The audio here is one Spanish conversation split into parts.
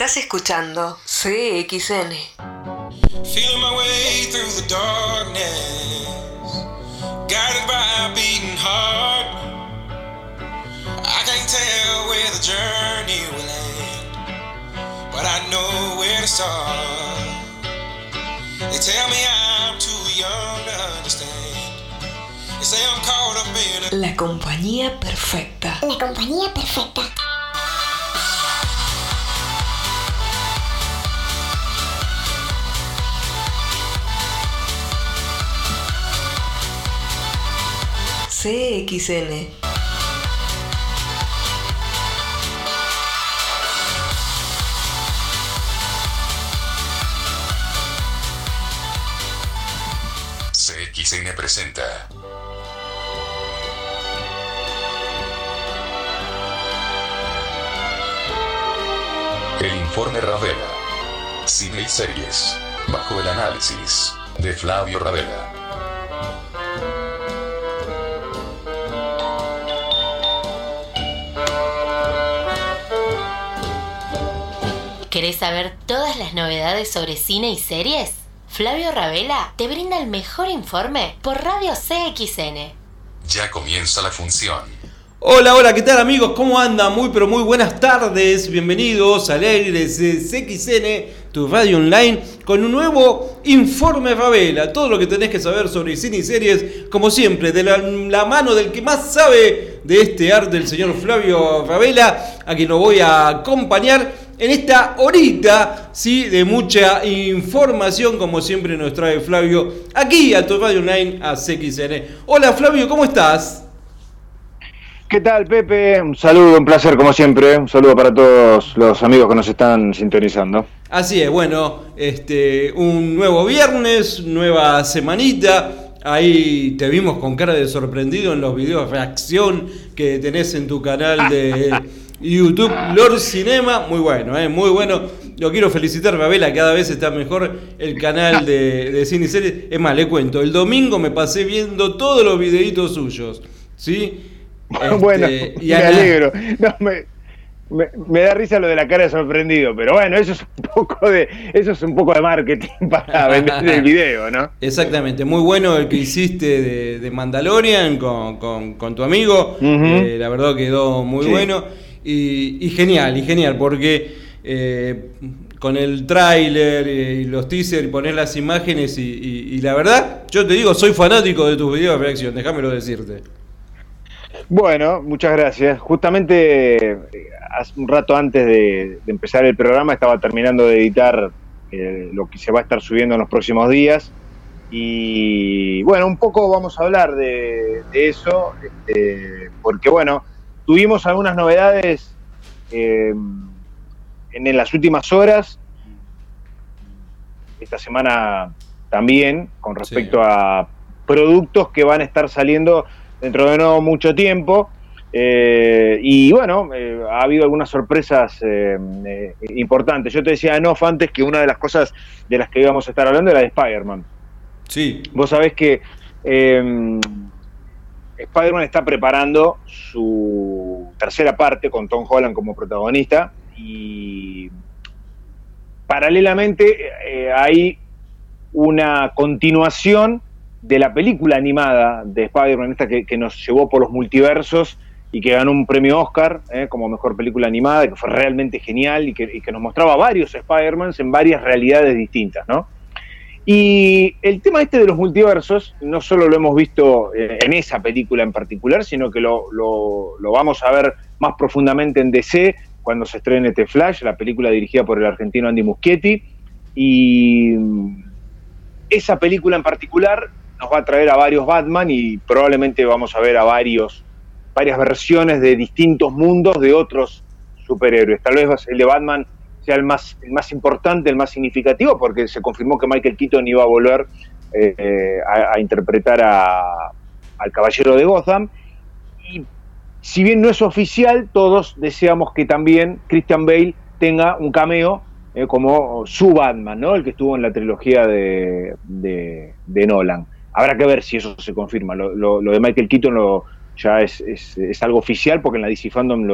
Estás escuchando CXN. Feeling my way through the darkness, guided by a beating heart. I can't tell where the journey will end, but I know where to start. They tell me I'm too young to understand. They say I'm caught up in a La compañía perfecta. La compañía perfecta. CXN. CXN presenta. El informe Ravela. Cine y series. Bajo el análisis de Flavio Ravela. ¿Querés saber todas las novedades sobre cine y series? Flavio Ravela te brinda el mejor informe por Radio CXN. Ya comienza la función. Hola, hola, ¿qué tal amigos? ¿Cómo andan? Muy pero muy buenas tardes, bienvenidos a Alegres de CXN, tu radio online, con un nuevo Informe Ravela. Todo lo que tenés que saber sobre cine y series, como siempre, de la, la mano del que más sabe de este arte, el señor Flavio Ravela, a quien lo voy a acompañar en esta horita, sí, de mucha información, como siempre nos trae Flavio, aquí a tu radio online, a CXN. Hola Flavio, ¿cómo estás? ¿Qué tal, Pepe? Un saludo, un placer como siempre. Un saludo para todos los amigos que nos están sintonizando. Así es, bueno, este, un nuevo viernes, nueva semanita. Ahí te vimos con cara de sorprendido en los videos de reacción que tenés en tu canal de YouTube Lord Cinema. Muy bueno, ¿eh? muy bueno. Lo quiero felicitar, Babela, cada vez está mejor el canal de, de cine y series. Es más, le cuento, el domingo me pasé viendo todos los videitos suyos. ¿Sí? bueno, Este, me alegro. No, me, me- me da risa lo de la cara de sorprendido, pero bueno, eso es un poco de, eso es un poco de marketing para vender el video, ¿no? Exactamente, muy bueno el que hiciste de, de Mandalorian con, con- con tu amigo. Eh, la verdad quedó muy Sí. bueno. Y, y genial, y genial, porque eh, con el tráiler y los teasers, poner las imágenes y, y- y la verdad, yo te digo, soy fanático de tus videos de reacción, déjamelo decirte. Bueno, muchas gracias. Justamente eh, hace un rato antes de, de empezar el programa estaba terminando de editar eh, lo que se va a estar subiendo en los próximos días. Y bueno, un poco vamos a hablar de, de eso, este, porque bueno, tuvimos algunas novedades eh, en las últimas horas, esta semana también, con respecto Sí. a productos que van a estar saliendo dentro de no mucho tiempo. Eh, y bueno, eh, ha habido algunas sorpresas eh, eh, importantes. Yo te decía en off antes que una de las cosas de las que íbamos a estar hablando era de Spider-Man. Sí, Vos sabés que eh, Spider-Man está preparando su tercera parte con Tom Holland como protagonista y paralelamente eh, hay una continuación de la película animada de Spider-Man, esta que, nos llevó por los multiversos y que ganó un premio Oscar eh, como mejor película animada, que fue realmente genial y que, y que nos mostraba varios Spider-Mans en varias realidades distintas, ¿no? Y el tema este de los multiversos, no solo lo hemos visto eh, en esa película en particular, sino que lo, lo- vamos a ver más profundamente en DC cuando se estrene The Flash, la película dirigida por el argentino Andy Muschietti. Y mm, esa película en particular nos va a traer a varios Batman y probablemente vamos a ver a varios, varias versiones de distintos mundos de otros superhéroes. Tal vez el de Batman sea el más, el más importante, el más significativo, porque se confirmó que Michael Keaton iba a volver eh, a, interpretar a- al Caballero de Gotham. Y si bien no es oficial, todos deseamos que también Christian Bale tenga un cameo eh, como su Batman, ¿no? El que estuvo en la trilogía de, de- Nolan. Habrá que ver si eso se confirma. Lo, de Michael Keaton lo, ya es, es- algo oficial porque en la DC Fandom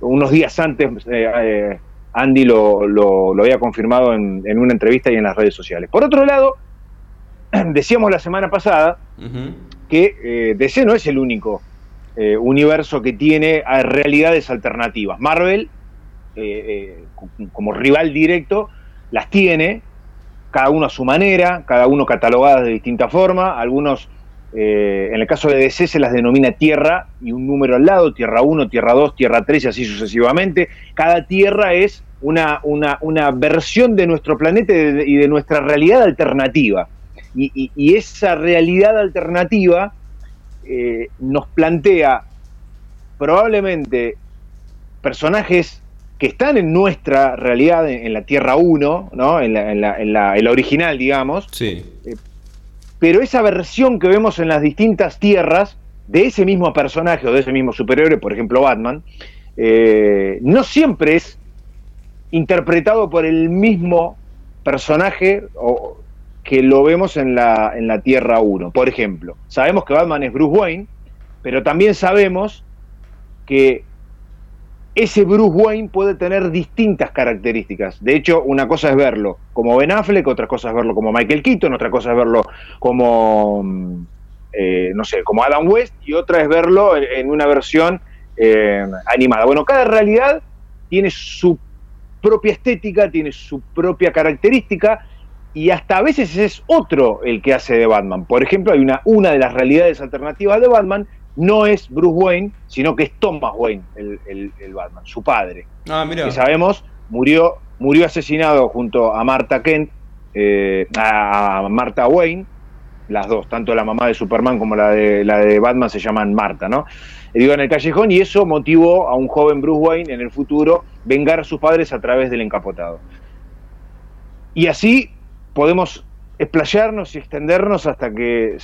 unos días antes eh, Andy lo, lo- lo había confirmado en, en una entrevista y en las redes sociales. Por otro lado, decíamos la semana pasada que eh, DC no es el único eh, universo que tiene a realidades alternativas. Marvel, eh, co- como rival directo, las tiene, cada uno a su manera, cada uno catalogadas de distinta forma, algunos, eh, en el caso de DC se las denomina Tierra y un número al lado, Tierra 1, Tierra 2, Tierra 3 y así sucesivamente. Cada Tierra es una, una, una versión de nuestro planeta y de, nuestra realidad alternativa. Y, y- y esa realidad alternativa eh, nos plantea probablemente personajes que están en nuestra realidad, en, en la Tierra 1, ¿no? en, la, en la- en la- original, digamos, Sí. Pero esa versión que vemos en las distintas tierras de ese mismo personaje o de ese mismo superhéroe, por ejemplo Batman, eh, no siempre es interpretado por el mismo personaje o, que lo vemos en la, en la Tierra 1. Por ejemplo, sabemos que Batman es Bruce Wayne, pero también sabemos que ese Bruce Wayne puede tener distintas características. De hecho, una cosa es verlo como Ben Affleck, otra cosa es verlo como Michael Keaton, otra cosa es verlo como, mm, eh, no sé, como Adam West, y otra es verlo en, una versión eh, animada. Bueno, cada realidad tiene su propia estética, tiene su propia característica, y hasta a veces es otro el que hace de Batman. Por ejemplo, hay una, una de las realidades alternativas de Batman, no es Bruce Wayne, sino que es Thomas Wayne, el, el- el Batman, su padre. Ah, mira. que sabemos murió murió asesinado junto a Marta Kent eh, a Marta Wayne las dos tanto la mamá de Superman como la de la de Batman se llaman Marta no Eh, digo en el callejón y eso motivó a un joven Bruce Wayne en el futuro vengar a sus padres a través del encapotado. Y así podemos explayarnos y extendernos hasta que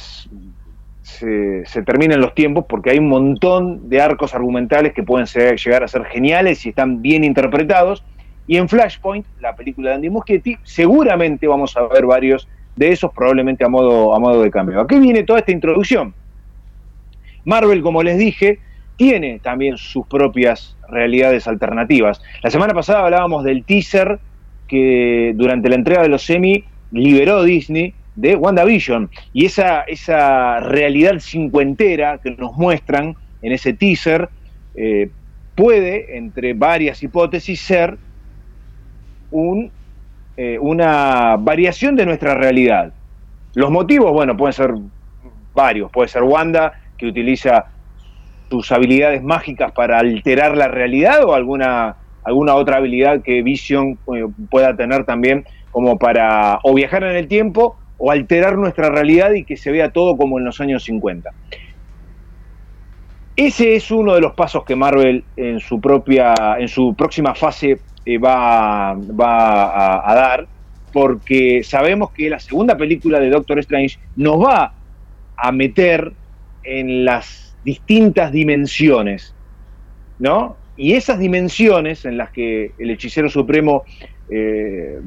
se, se terminen los tiempos porque hay un montón de arcos argumentales que pueden llegar a ser geniales y están bien interpretados. Y en Flashpoint, la película de Andy Muschietti, seguramente vamos a ver varios de esos, probablemente a modo, a modo de cambio. ¿A qué viene toda esta introducción? Marvel, como les dije, tiene también sus propias realidades alternativas. La semana pasada hablábamos del teaser que durante la entrega de los Emmy liberó Disney de WandaVision. Y esa, esa realidad cincuentera que nos muestran en ese teaser eh, puede, entre varias hipótesis, ser un, eh, una variación de nuestra realidad. Los motivos, bueno, pueden ser varios. Puede ser Wanda, que utiliza sus habilidades mágicas para alterar la realidad o alguna, alguna otra habilidad que Vision eh, pueda tener también como para o viajar en el tiempo o alterar nuestra realidad y que se vea todo como en los años 50. Ese es uno de los pasos que Marvel en su propia, en su próxima fase eh, va, va a, dar, porque sabemos que la segunda película de Doctor Strange nos va a meter en las distintas dimensiones, ¿no? Y esas dimensiones en las que el hechicero supremo eh,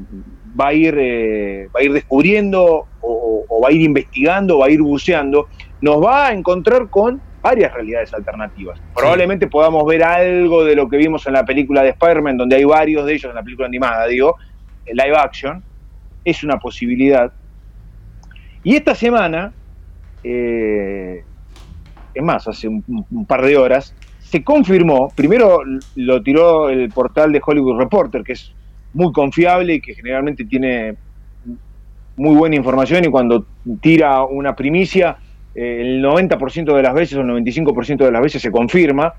va, a ir, eh, va a ir descubriendo o, o va a ir investigando, va a ir buceando, nos va a encontrar con varias realidades alternativas. Probablemente podamos ver algo de lo que vimos en la película de Spider-Man, donde hay varios de ellos en la película animada, digo, en live action, es una posibilidad. Y esta semana, eh, es más, hace un, un par de horas, se confirmó, primero lo tiró el portal de Hollywood Reporter, que es muy confiable y que generalmente tiene muy buena información y cuando tira una primicia, eh, el 90% de las veces o el 95% de las veces se confirma.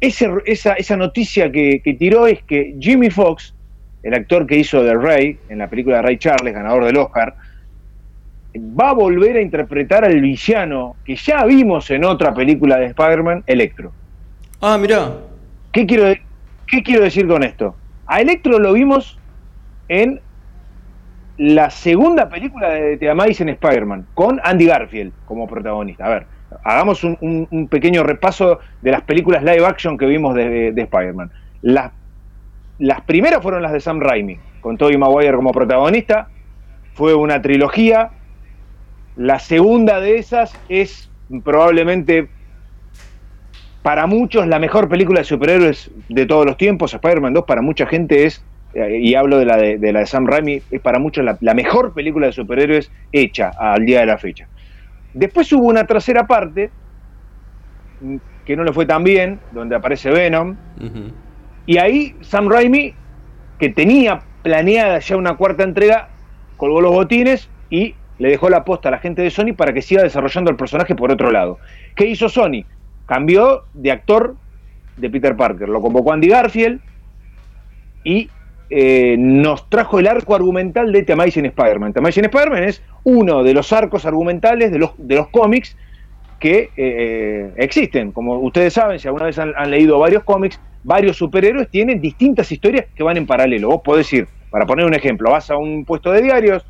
Ese, esa, esa noticia que, que tiró es que Jimmy Fox, el actor que hizo de Ray en la película de Ray Charles, ganador del Oscar, va a volver a interpretar al villano que ya vimos en otra película de Spider-Man, Electro. Ah, mirá. ¿Qué quiero, ¿Qué quiero decir con esto? A Electro lo vimos en la segunda película de The Amazing Spider-Man, con Andy Garfield como protagonista. A ver, hagamos un, pequeño repaso de las películas live action que vimos de, de Spider-Man. Las, las primeras fueron las de Sam Raimi, con Tobey Maguire como protagonista. Fue una trilogía. La segunda de esas es probablemente para muchos la mejor película de superhéroes de todos los tiempos. Spider-Man 2 para mucha gente es, eh, y hablo de la de, la de Sam Raimi, es para muchos la, la, mejor película de superhéroes hecha al día de la fecha. Después hubo una tercera parte que no le fue tan bien, donde aparece Venom. Y ahí Sam Raimi, que tenía planeada ya una cuarta entrega, colgó los botines y le dejó la posta a la gente de Sony para que siga desarrollando el personaje por otro lado. ¿Qué hizo Sony? Cambió de actor de Peter Parker. Lo convocó Andy Garfield y eh, nos trajo el arco argumental de The Amazing Spider-Man. The Amazing Spider-Man es uno de los arcos argumentales de los, de los cómics que eh, existen. Como ustedes saben, si alguna vez han, leído varios cómics, varios superhéroes tienen distintas historias que van en paralelo. Vos podés ir, para poner un ejemplo, vas a un puesto de diarios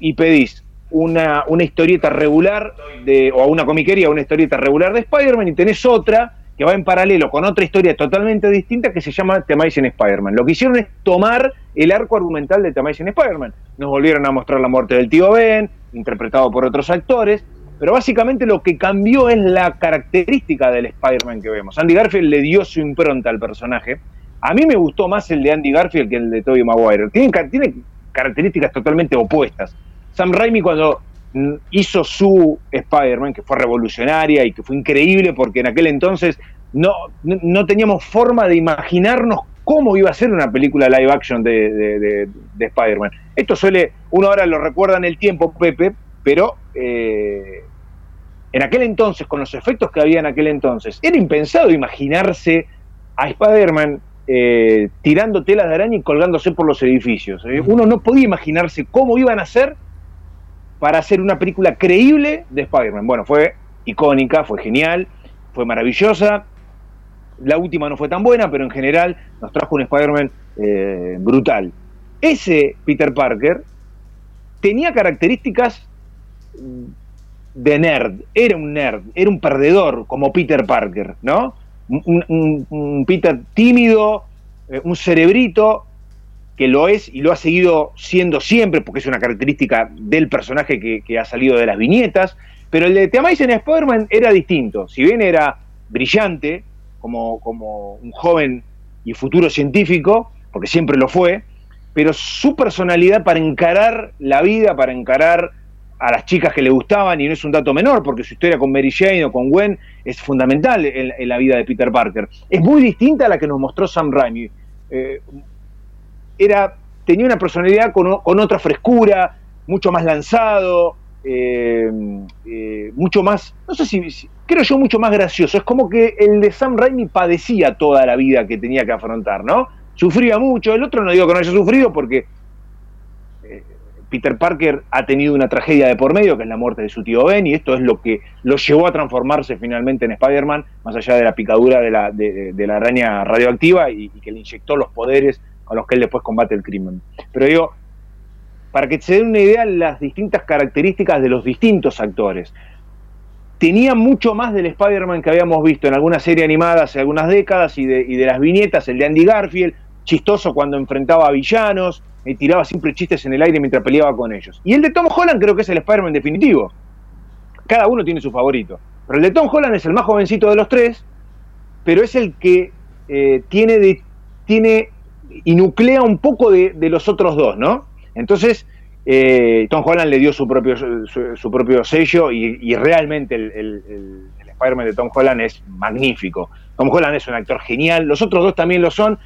y pedís una, una historieta regular de, o una comiquería, una historieta regular de Spider-Man y tenés otra que va en paralelo con otra historia totalmente distinta que se llama The Amazing Spider-Man. Lo que hicieron es tomar el arco argumental de The Amazing Spider-Man. Nos volvieron a mostrar la muerte del tío Ben, interpretado por otros actores, pero básicamente lo que cambió es la característica del Spider-Man que vemos. Andy Garfield le dio su impronta al personaje. A mí me gustó más el de Andy Garfield que el de Tobey Maguire. Tienen, tiene características totalmente opuestas. Sam Raimi cuando hizo su Spider-Man, que fue revolucionaria y que fue increíble porque en aquel entonces no, no teníamos forma de imaginarnos cómo iba a ser una película live action de, Spider-Man. Esto suele, uno ahora lo recuerda en el tiempo, Pepe, pero eh, en aquel entonces, con los efectos que había en aquel entonces, era impensado imaginarse a Spider-Man eh, tirando telas de araña y colgándose por los edificios. Eh, uno no podía imaginarse cómo iban a ser para hacer una película creíble de Spider-Man. Bueno, fue icónica, fue genial, fue maravillosa. La última no fue tan buena, pero en general nos trajo un Spider-Man eh, brutal. Ese Peter Parker tenía características de nerd, era un nerd, era un perdedor como Peter Parker, ¿no? Un, Peter tímido, eh, un cerebrito, que lo es y lo ha seguido siendo siempre, porque es una característica del personaje que, ha salido de las viñetas, pero el de The Amazing Spider-Man era distinto, si bien era brillante, como, como un joven y futuro científico, porque siempre lo fue, pero su personalidad para encarar la vida, para encarar a las chicas que le gustaban, y no es un dato menor, porque su historia con Mary Jane o con Gwen es fundamental en, la vida de Peter Parker. Es muy distinta a la que nos mostró Sam Raimi. Eh, era, tenía una personalidad con, otra frescura, mucho más lanzado, eh, eh, mucho más, no sé si, creo yo, mucho más gracioso. Es como que el de Sam Raimi padecía toda la vida que tenía que afrontar, ¿no? Sufría mucho, el otro no digo que no haya sufrido porque eh, Peter Parker ha tenido una tragedia de por medio, que es la muerte de su tío Ben, y esto es lo que lo llevó a transformarse finalmente en Spider-Man, más allá de la picadura de la, de, la araña radioactiva y, y que le inyectó los poderes con los que él después combate el crimen. Pero digo, para que se den una idea las distintas características de los distintos actores. Tenía mucho más del Spider-Man que habíamos visto en alguna serie animada hace algunas décadas y de, las viñetas, el de Andy Garfield, chistoso cuando enfrentaba a villanos, y tiraba siempre chistes en el aire mientras peleaba con ellos. Y el de Tom Holland creo que es el Spider-Man definitivo. Cada uno tiene su favorito. Pero el de Tom Holland es el más jovencito de los tres, pero es el que eh, tiene, de, tiene y nuclea un poco de, los otros dos, ¿no? Entonces, eh, Tom Holland le dio su propio, su, propio sello y, realmente el, el, Spider-Man de Tom Holland es magnífico. Tom Holland es un actor genial, los otros dos también lo son,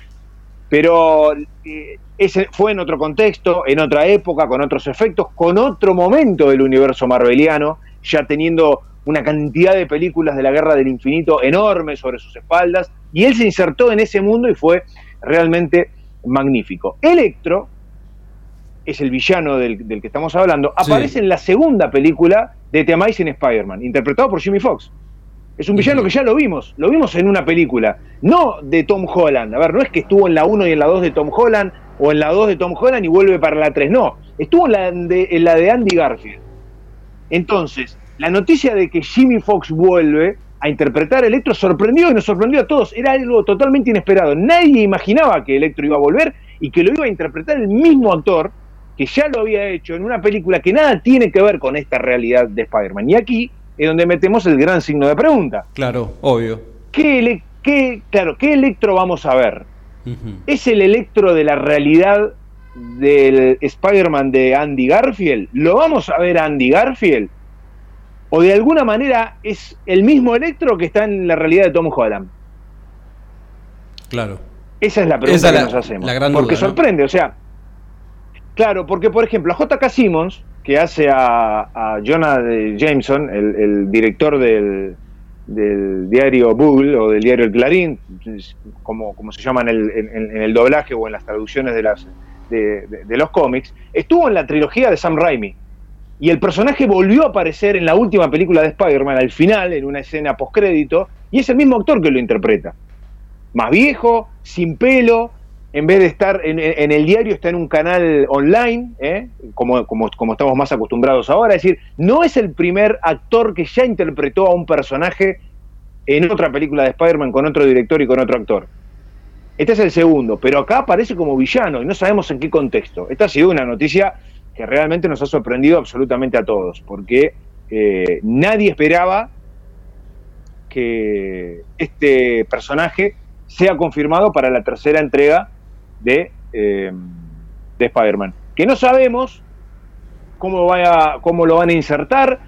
pero eh, ese fue en otro contexto, en otra época, con otros efectos, con otro momento del universo marveliano, ya teniendo una cantidad de películas de la Guerra del Infinito enorme sobre sus espaldas, y él se insertó en ese mundo y fue realmente magnífico. Electro es el villano del, que estamos hablando, aparece en la segunda película de The Amazing Spider-Man, interpretado por Jimmy Fox. Es un villano que ya lo vimos, lo vimos en una película, no de Tom Holland. A ver, no es que estuvo en la 1 y en la 2 de Tom Holland, o en la 2 de Tom Holland y vuelve para la 3, no. Estuvo en la de, en la de Andy Garfield. Entonces, la noticia de que Jimmy Fox vuelve a interpretar a Electro sorprendió y nos sorprendió a todos. Era algo totalmente inesperado. Nadie imaginaba que Electro iba a volver y que lo iba a interpretar el mismo actor que ya lo había hecho en una película que nada tiene que ver con esta realidad de Spider-Man. Y aquí es donde metemos el gran signo de pregunta. Claro, obvio. ¿qué, ele- qué- claro, ¿qué electro vamos a ver? ¿Es el electro de la realidad del Spider-Man de Andy Garfield? ¿Lo vamos a ver a Andy Garfield? ¿O de alguna manera es el mismo electro que está en la realidad de Tom Holland? Claro. Esa es la pregunta Esa que la- nos hacemos. la gran porque duda, ¿no? sorprende, o sea, claro, porque por ejemplo, a J.K. Simmons, que hace a, a Jonah Jameson, el, el director del, del diario Bull o del diario El Clarín, como, como se llama en el, en- en el doblaje o en las traducciones de, las, de, de- de los cómics, estuvo en la trilogía de Sam Raimi. Y el personaje volvió a aparecer en la última película de Spider-Man, al final, en una escena postcrédito, y es el mismo actor que lo interpreta más viejo, sin pelo, en vez de estar en, el diario, está en un canal online, ¿eh? como, como, como estamos más acostumbrados ahora. Es decir, no es el primer actor que ya interpretó a un personaje en otra película de Spider-Man con otro director y con otro actor. Este es el segundo, pero acá aparece como villano y no sabemos en qué contexto. Esta ha sido una noticia que realmente nos ha sorprendido absolutamente a todos, porque eh, nadie esperaba que este personaje sea confirmado para la tercera entrega de, eh, de Spider-Man. Que no sabemos cómo, vaya, cómo lo van a insertar.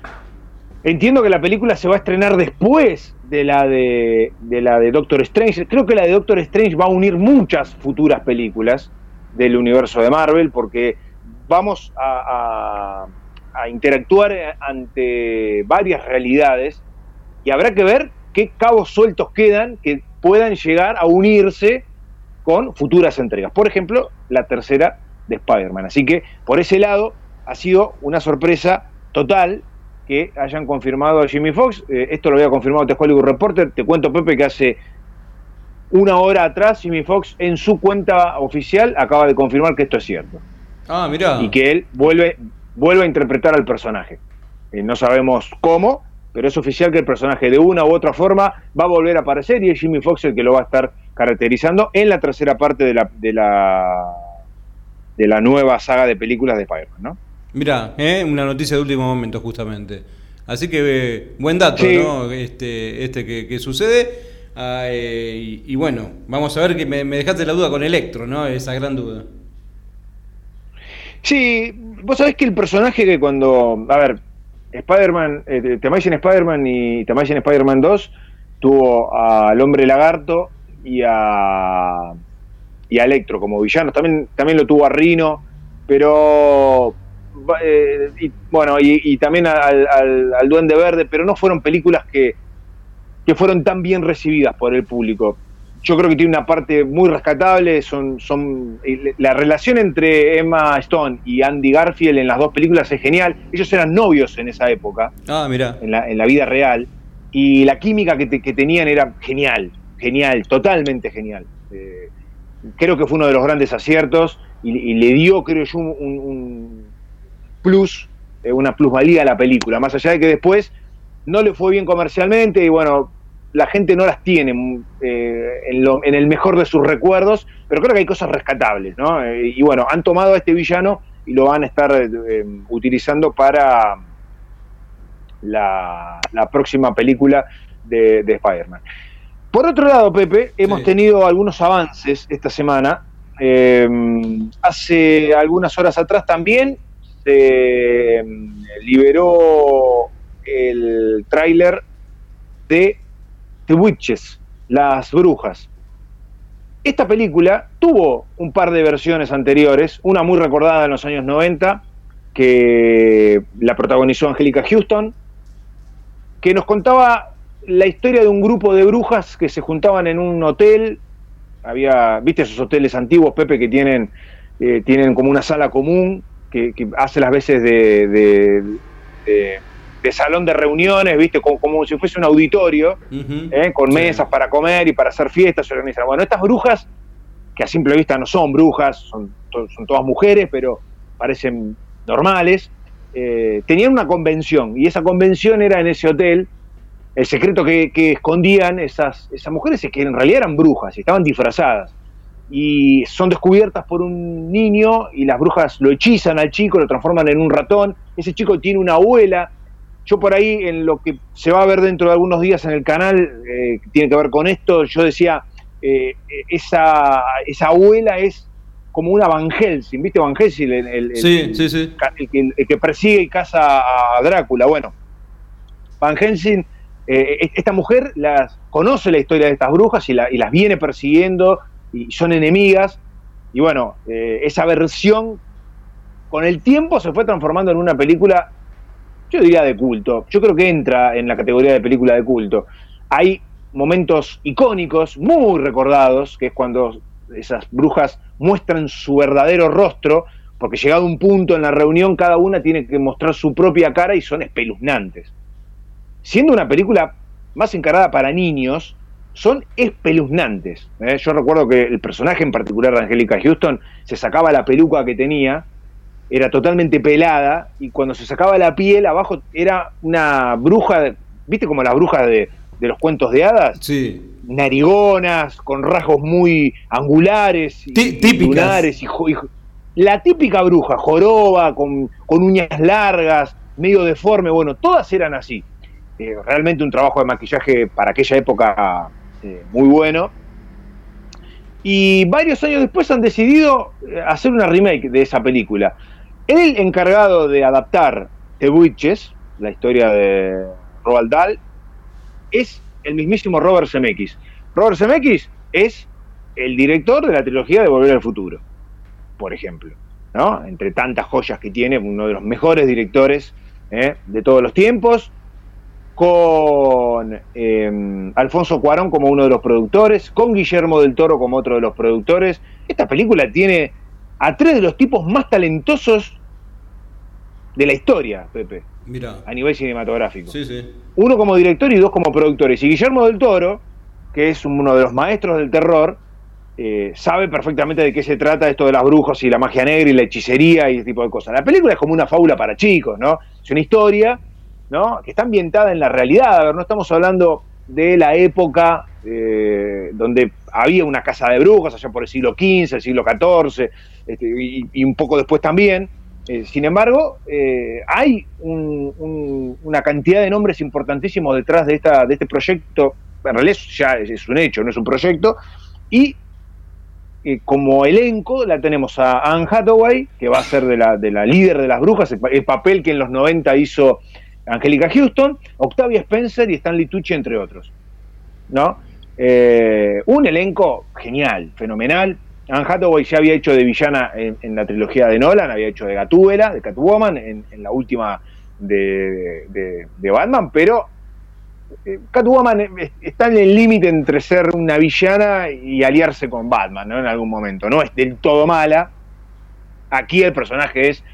Entiendo que la película se va a estrenar después de la de, de la de Doctor Strange. Creo que la de Doctor Strange va a unir muchas futuras películas del universo de Marvel porque vamos a, interactuar ante varias realidades y habrá que ver qué cabos sueltos quedan que puedan llegar a unirse con futuras entregas. Por ejemplo, la tercera de Spider-Man. Así que por ese lado ha sido una sorpresa total que hayan confirmado a Jimmy Fox. Eh, esto lo había confirmado The Hollywood Reporter. Te cuento, Pepe, que hace una hora atrás Jimmy Fox en su cuenta oficial acaba de confirmar que esto es cierto Ah, mirá. y que él vuelve, vuelve a interpretar al personaje. Eh, no sabemos cómo, pero es oficial que el personaje de una u otra forma va a volver a aparecer y es Jimmy Fox el que lo va a estar caracterizando en la tercera parte de la, de la, de la nueva saga de películas de Spider-Man, ¿no? Mirá, ¿eh? una noticia de último momento justamente. Así que eh, buen dato, Sí. ¿no? Este, este que, que sucede. Ah, eh, y, y bueno, vamos a ver que me, me dejaste la duda con Electro, ¿no? Esa gran duda. Sí, vos sabés que el personaje que cuando, a ver, Spider-Man, eh, The Amazing Spider-Man y The Amazing Spider-Man 2 tuvo al Hombre Lagarto y a y a Electro como villanos, también también lo tuvo a Rino, pero eh, y, bueno, y, y también al, al- al Duende Verde, pero no fueron películas que, que fueron tan bien recibidas por el público. Yo creo que tiene una parte muy rescatable, son, son la relación entre Emma Stone y Andy Garfield en las dos películas es genial. Ellos eran novios en esa época, Ah, mirá. en la, en la vida real, y la química que, te- que tenían era genial, genial, totalmente genial. Eh, creo que fue uno de los grandes aciertos y, y le dio, creo yo, un plus, eh, una plusvalía a la película, más allá de que después no le fue bien comercialmente y bueno, la gente no las tiene mm, eh, en, lo- en el mejor de sus recuerdos, pero creo que hay cosas rescatables, ¿no? Eh, y bueno, han tomado a este villano y lo van a estar eh, eh, utilizando para la, la próxima película de, de Spider-Man. Por otro lado, Pepe, hemos Sí. tenido algunos avances esta semana. Eh, hace algunas horas atrás también se mm, liberó el tráiler de The Witches, Las Brujas. Esta película tuvo un par de versiones anteriores, una muy recordada en los años 90, que la protagonizó Angélica Houston, que nos contaba la historia de un grupo de brujas que se juntaban en un hotel. Había, viste esos hoteles antiguos, Pepe, que tienen, eh, tienen como una sala común, que, hace las veces de- de salón de reuniones, viste, como, como si fuese un auditorio, Ujú. ¿eh? con mesas para comer y para hacer fiestas, se organizan. Bueno, estas brujas, que a simple vista no son brujas, son, to- son todas mujeres, pero parecen normales, eh, tenían una convención, y esa convención era en ese hotel. El secreto que, que escondían esas, esas mujeres es que en realidad eran brujas, y estaban disfrazadas. Y son descubiertas por un niño y las brujas lo hechizan al chico, lo transforman en un ratón. Ese chico tiene una abuela. Yo por ahí, en lo que se va a ver dentro de algunos días en el canal, eh, que tiene que ver con esto, yo decía, eh, esa, esa abuela es como una Van Helsing, ¿viste Van Helsing? El, el- el- Sí, sí, sí. el que, el que persigue y caza a Drácula. Bueno, Van Helsing, eh, esta mujer las, conoce la historia de estas brujas y, la- y las viene persiguiendo y son enemigas. Y bueno, eh, esa versión con el tiempo se fue transformando en una película, yo diría de culto. Yo creo que entra en la categoría de película de culto. Hay momentos icónicos, muy recordados, que es cuando esas brujas muestran su verdadero rostro, porque llegado un punto en la reunión cada una tiene que mostrar su propia cara y son espeluznantes. Siendo una película más encarada para niños, son espeluznantes. ¿eh? Yo recuerdo que el personaje en particular de Angélica Houston se sacaba la peluca que tenía, era totalmente pelada, y cuando se sacaba la piel, abajo era una bruja, ¿viste como las brujas de, de los cuentos de hadas? Sí. narigonas, con rasgos muy angulares, y, típicas. lunares, y la típica bruja, joroba, con, con uñas largas, medio deforme, bueno, todas eran así. Eh, realmente un trabajo de maquillaje para aquella época eh, muy bueno. Y varios años después han decidido eh, hacer una remake de esa película. El encargado de adaptar The Witches, la historia de Roald Dahl, es el mismísimo Robert Zemeckis. Robert Zemeckis es el director de la trilogía de Volver al Futuro, por ejemplo. ¿no? Entre tantas joyas que tiene, uno de los mejores directores ¿eh? de todos los tiempos, con eh, Alfonso Cuarón como uno de los productores, con Guillermo del Toro como otro de los productores. Esta película tiene a tres de los tipos más talentosos de la historia, Pepe, Mira. a nivel cinematográfico Sí, sí. uno como director y dos como productores. Y Guillermo del Toro, que es uno de los maestros del terror, eh, sabe perfectamente de qué se trata esto de las brujas y la magia negra y la hechicería y ese tipo de cosas. La película es como una fábula para chicos, ¿no? Es una historia, ¿no? Que está ambientada en la realidad. A ver, no estamos hablando de la época eh, donde había una casa de brujas, allá por el siglo XV, el siglo XIV, este, y, y un poco después también. Eh, sin embargo, eh, hay un- un- una cantidad de nombres importantísimos detrás de, esta, de este proyecto. En realidad ya es, un hecho, no es un proyecto. Y eh, como elenco la tenemos a Anne Hathaway, que va a ser de la, de la líder de las brujas, el, pa- el papel que en los 90 hizo Angélica Houston, Octavia Spencer y Stanley Tucci, entre otros. ¿no? Un elenco genial, fenomenal. Anne Hathaway ya había hecho de villana en, la trilogía de Nolan, había hecho de Gatúbela, de Catwoman, en, la última de, de- Batman, pero eh, Catwoman está en el límite entre ser una villana y aliarse con Batman, ¿no? En algún momento. No es del todo mala. Aquí el personaje es,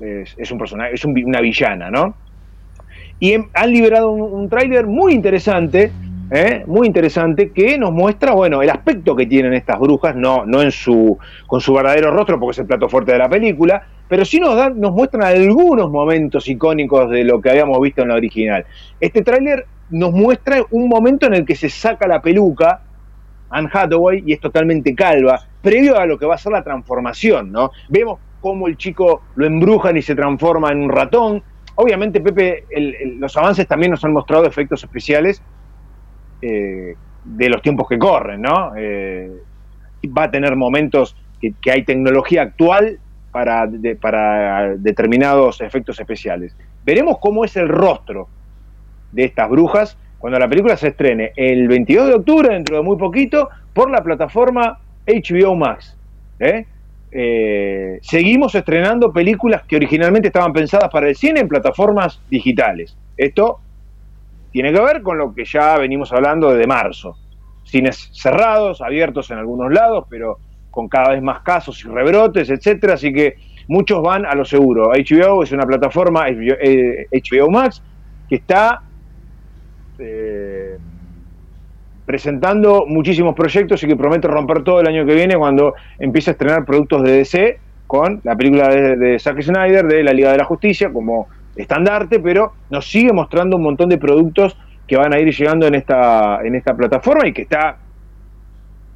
es, un personaje, es un una villana, ¿no? Y han liberado un, un tráiler muy interesante, ¿eh? muy interesante, que nos muestra, bueno, el aspecto que tienen estas brujas, no, no en su, con su verdadero rostro, porque es el plato fuerte de la película, pero sí nos, dan, nos muestran algunos momentos icónicos de lo que habíamos visto en la original. Este tráiler nos muestra un momento en el que se saca la peluca, Anne Hathaway, y es totalmente calva, previo a lo que va a ser la transformación, ¿no? Vemos cómo el chico lo embrujan y se transforma en un ratón. Obviamente, Pepe, los avances también nos han mostrado efectos especiales eh, de los tiempos que corren, ¿no? Eh, va a tener momentos que, hay tecnología actual para, para determinados efectos especiales. Veremos cómo es el rostro de estas brujas cuando la película se estrene el 22 de octubre, dentro de muy poquito, por la plataforma HBO Max. Eh, seguimos estrenando películas que originalmente estaban pensadas para el cine en plataformas digitales. Esto tiene que ver con lo que ya venimos hablando desde marzo. Cines cerrados, abiertos en algunos lados, pero con cada vez más casos y rebrotes, etcétera. Así que muchos van a lo seguro. HBO es una plataforma, HBO, eh, Max, que está eh, presentando muchísimos proyectos y que promete romper todo el año que viene cuando empiece a estrenar productos de DC con la película de, de Zack Snyder de la Liga de la Justicia como estandarte, pero nos sigue mostrando un montón de productos que van a ir llegando en esta, en esta plataforma y que está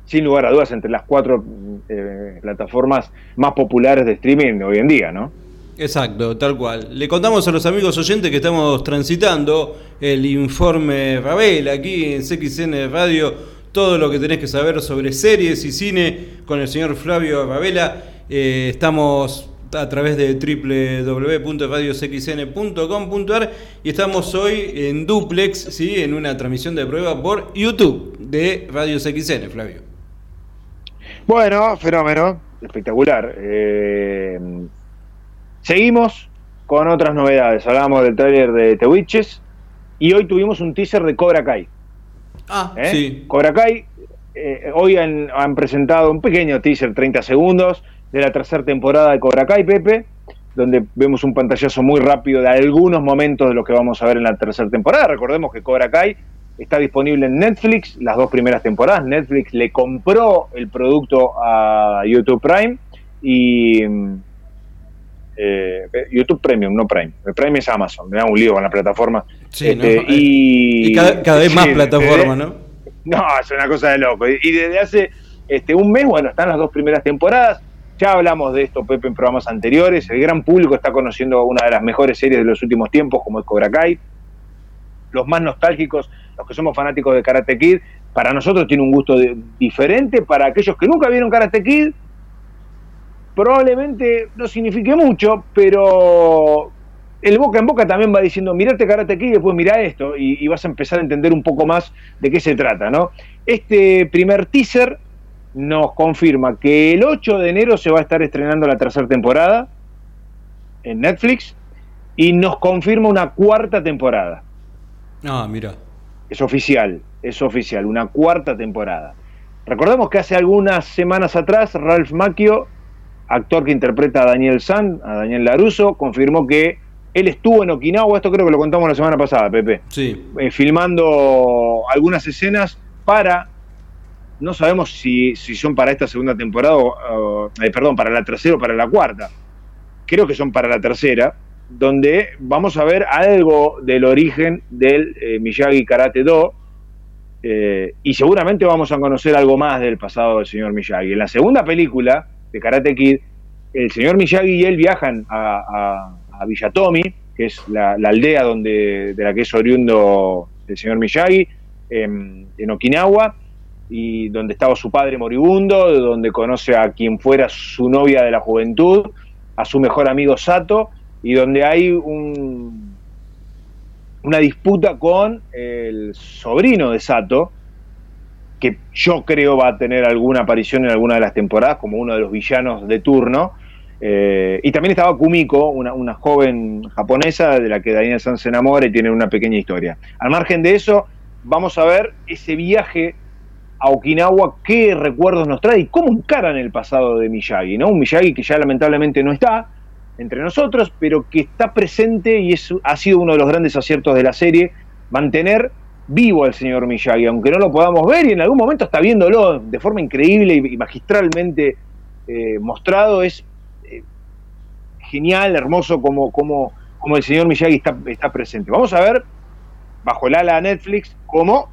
sin lugar a dudas entre las cuatro eh, plataformas más populares de streaming hoy en día, ¿no? Exacto, tal cual. Le contamos a los amigos oyentes que estamos transitando el informe Ravela aquí en CXN Radio, todo lo que tenés que saber sobre series y cine con el señor Flavio Ravela. Eh, estamos a través de www.radiocxn.com.ar y estamos hoy en duplex, ¿sí? en una transmisión de prueba por YouTube de Radio CXN, Flavio. Bueno, fenómeno, espectacular. Eh, seguimos con otras novedades. Hablamos del tráiler de The Witches y hoy tuvimos un teaser de Cobra Kai. Ah, ¿Eh? sí. Cobra Kai, eh, hoy han, han presentado un pequeño teaser, 30 segundos, de la tercera temporada de Cobra Kai, Pepe, donde vemos un pantallazo muy rápido de algunos momentos de lo que vamos a ver en la tercera temporada. Recordemos que Cobra Kai está disponible en Netflix, las dos primeras temporadas. Netflix le compró el producto a YouTube Prime y... eh, YouTube Premium, no Prime. El Prime es Amazon, me da un lío con la plataforma. Sí, Este, ¿no? y, Y cada, cada vez más sí, plataformas, eh, ¿no? no, es una cosa de loco. Y desde hace este, un mes, bueno, están las dos primeras temporadas. Ya hablamos de esto, Pepe, en programas anteriores. El gran público está conociendo una de las mejores series de los últimos tiempos, como es Cobra Kai. Los más nostálgicos, los que somos fanáticos de Karate Kid, para nosotros tiene un gusto diferente. Para aquellos que nunca vieron Karate Kid, probablemente no signifique mucho, pero el boca en boca también va diciendo, mirate Karate Kid y después mira esto, y, y vas a empezar a entender un poco más de qué se trata, ¿no? Este primer teaser nos confirma que el 8 de enero se va a estar estrenando la tercera temporada en Netflix y nos confirma una cuarta temporada. Ah, mira. Es oficial, es oficial, una cuarta temporada. Recordemos que hace algunas semanas atrás Ralph Macchio, actor que interpreta a Daniel San, a Daniel Laruso, confirmó que él estuvo en Okinawa, esto creo que lo contamos la semana pasada, Pepe, Sí. eh, filmando algunas escenas para, no sabemos si, si son para esta segunda temporada, o, eh, perdón, para la tercera o para la cuarta. Creo que son para la tercera, donde vamos a ver algo del origen del eh, Miyagi Karate Do, eh, y seguramente vamos a conocer algo más del pasado del señor Miyagi. En la segunda película de Karate Kid, el señor Miyagi y él viajan a, a, a Villatomi, que es la, aldea donde, de la que es oriundo el señor Miyagi, en, en Okinawa, y donde estaba su padre moribundo, donde conoce a quien fuera su novia de la juventud, a su mejor amigo Sato, y donde hay un, una disputa con el sobrino de Sato, que yo creo va a tener alguna aparición en alguna de las temporadas como uno de los villanos de turno. Eh, y también estaba Kumiko, una, joven japonesa de la que Daniel San se enamora y tiene una pequeña historia. Al margen de eso, vamos a ver ese viaje a Okinawa, qué recuerdos nos trae y cómo encaran el pasado de Miyagi, ¿no? Un Miyagi que ya lamentablemente no está entre nosotros, pero que está presente y ha sido uno de los grandes aciertos de la serie, mantener vivo al señor Miyagi, aunque no lo podamos ver y en algún momento está viéndolo de forma increíble y magistralmente eh, mostrado, es eh, genial, hermoso como, como, como el señor Miyagi está, presente. Vamos a ver, bajo el ala Netflix, cómo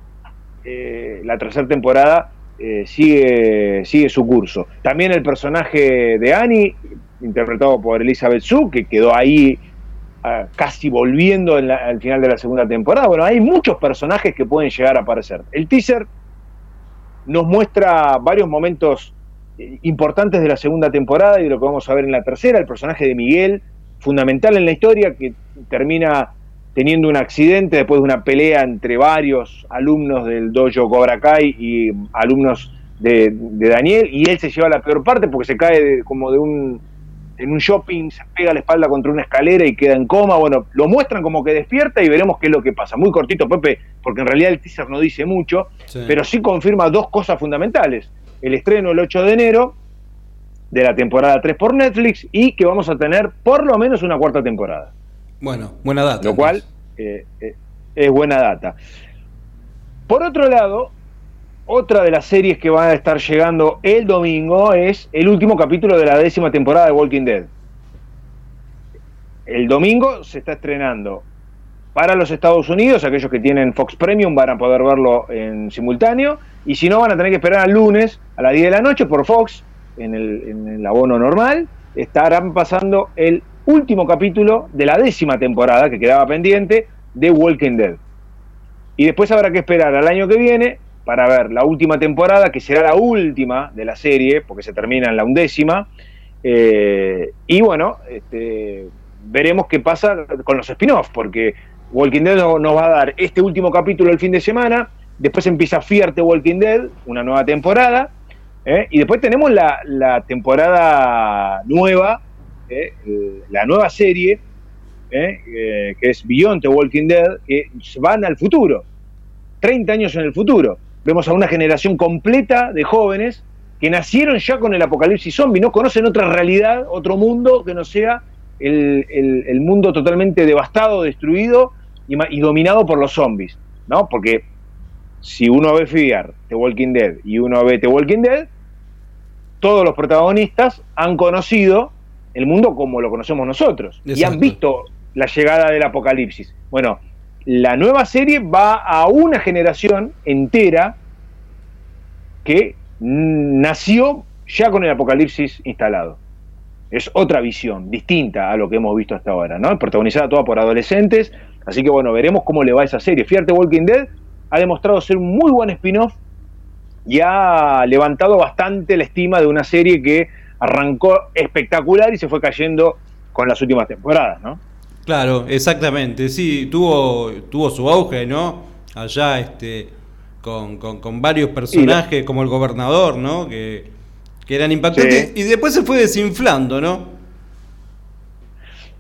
eh, la tercera temporada eh, sigue, sigue su curso. También el personaje de Annie, interpretado por Elizabeth Su, que quedó ahí ah, casi volviendo al final de la segunda temporada. Bueno, hay muchos personajes que pueden llegar a aparecer. El teaser nos muestra varios momentos eh, importantes de la segunda temporada y de lo que vamos a ver en la tercera. El personaje de Miguel, fundamental en la historia, que termina teniendo un accidente después de una pelea entre varios alumnos del dojo Cobra Kai y alumnos de, de Daniel, y él se lleva la peor parte porque se cae de- como de un en un shopping, se pega la espalda contra una escalera y queda en coma. Bueno, lo muestran como que despierta y veremos qué es lo que pasa. Muy cortito, Pepe, porque en realidad el teaser no dice mucho, Sí. pero sí confirma dos cosas fundamentales. El estreno el 8 de enero de la temporada 3 por Netflix y que vamos a tener por lo menos una cuarta temporada. Bueno, buena data. Lo cual eh, eh, es buena data. Por otro lado, otra de las series que van a estar llegando el domingo es el último capítulo de la décima temporada de Walking Dead. El domingo se está estrenando para los Estados Unidos, aquellos que tienen Fox Premium van a poder verlo en simultáneo, y si no van a tener que esperar al lunes a las 10 de la noche por Fox, en el, en el abono normal, estarán pasando el último capítulo de la décima temporada que quedaba pendiente de Walking Dead. Y después habrá que esperar al año que viene para ver la última temporada, que será la última de la serie, porque se termina en la undécima. Eh, y bueno, este, veremos qué pasa con los spin-offs, porque Walking Dead nos va a dar este último capítulo el fin de semana, después empieza Fierte Walking Dead, una nueva temporada, ¿eh? y después tenemos la, temporada nueva, ¿eh? la nueva serie, que es Beyond the Walking Dead, que van al futuro, 30 años en el futuro. Vemos a una generación completa de jóvenes que nacieron ya con el apocalipsis zombie, no conocen otra realidad, otro mundo que no sea el, mundo totalmente devastado, destruido y, dominado por los zombies, ¿no? Porque si uno ve Fear, The Walking Dead, y uno ve The Walking Dead, todos los protagonistas han conocido el mundo como lo conocemos nosotros y han visto la llegada del apocalipsis. Bueno, la nueva serie va a una generación entera que nació ya con el apocalipsis instalado. Es otra visión, distinta a lo que hemos visto hasta ahora, ¿no? Protagonizada toda por adolescentes, así que bueno, veremos cómo le va a esa serie. Fierte Walking Dead ha demostrado ser un muy buen spin-off y ha levantado bastante la estima de una serie que arrancó espectacular y se fue cayendo con las últimas temporadas, ¿no? Claro, exactamente, sí, tuvo, tuvo su auge, ¿no? Allá este, con, varios personajes como el gobernador, ¿no? Que, eran impactantes y después se fue desinflando, ¿no?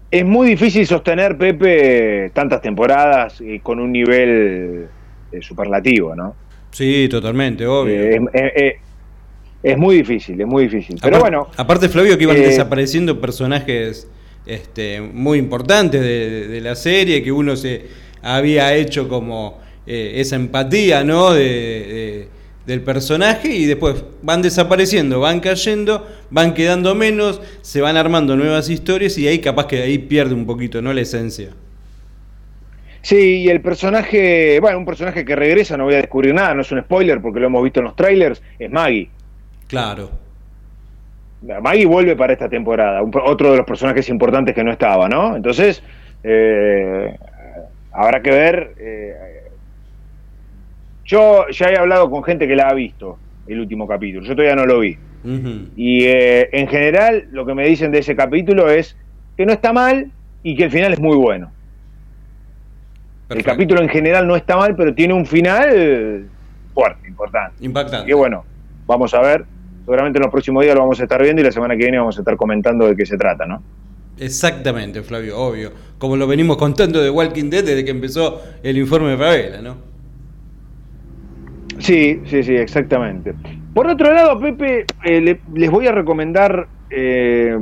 Es muy difícil sostener, Pepe, tantas temporadas y con un nivel eh, superlativo, ¿no? Sí, totalmente, obvio. Eh, es, muy difícil, es muy difícil. Pero bueno. Aparte, Flavio, que iban eh, desapareciendo personajes este, muy importantes de, la serie, que uno se había hecho como eh, esa empatía ¿no? De, del personaje y después van desapareciendo, van cayendo, van quedando menos, se van armando nuevas historias y ahí capaz que ahí pierde un poquito ¿no? la esencia. Sí, y el personaje, bueno, un personaje que regresa, no voy a descubrir nada, no es un spoiler porque lo hemos visto en los trailers, es Maggie. Claro. Maggie vuelve para esta temporada, otro de los personajes importantes que no estaba, ¿no? Entonces, eh, habrá que ver. Eh, yo ya he hablado con gente que la ha visto el último capítulo, yo todavía no lo vi. Y eh, en general, lo que me dicen de ese capítulo es que no está mal y que el final es muy bueno. El capítulo en general no está mal, pero tiene un final fuerte, importante. Impactante. Y bueno, vamos a ver seguramente en los próximos días lo vamos a estar viendo y la semana que viene vamos a estar comentando de qué se trata, ¿no? Exactamente, Flavio, obvio. Como lo venimos contando de Walking Dead desde que empezó el informe de Favela, ¿no? Sí, sí, sí, exactamente. Por otro lado, Pepe, eh, les voy a recomendar eh,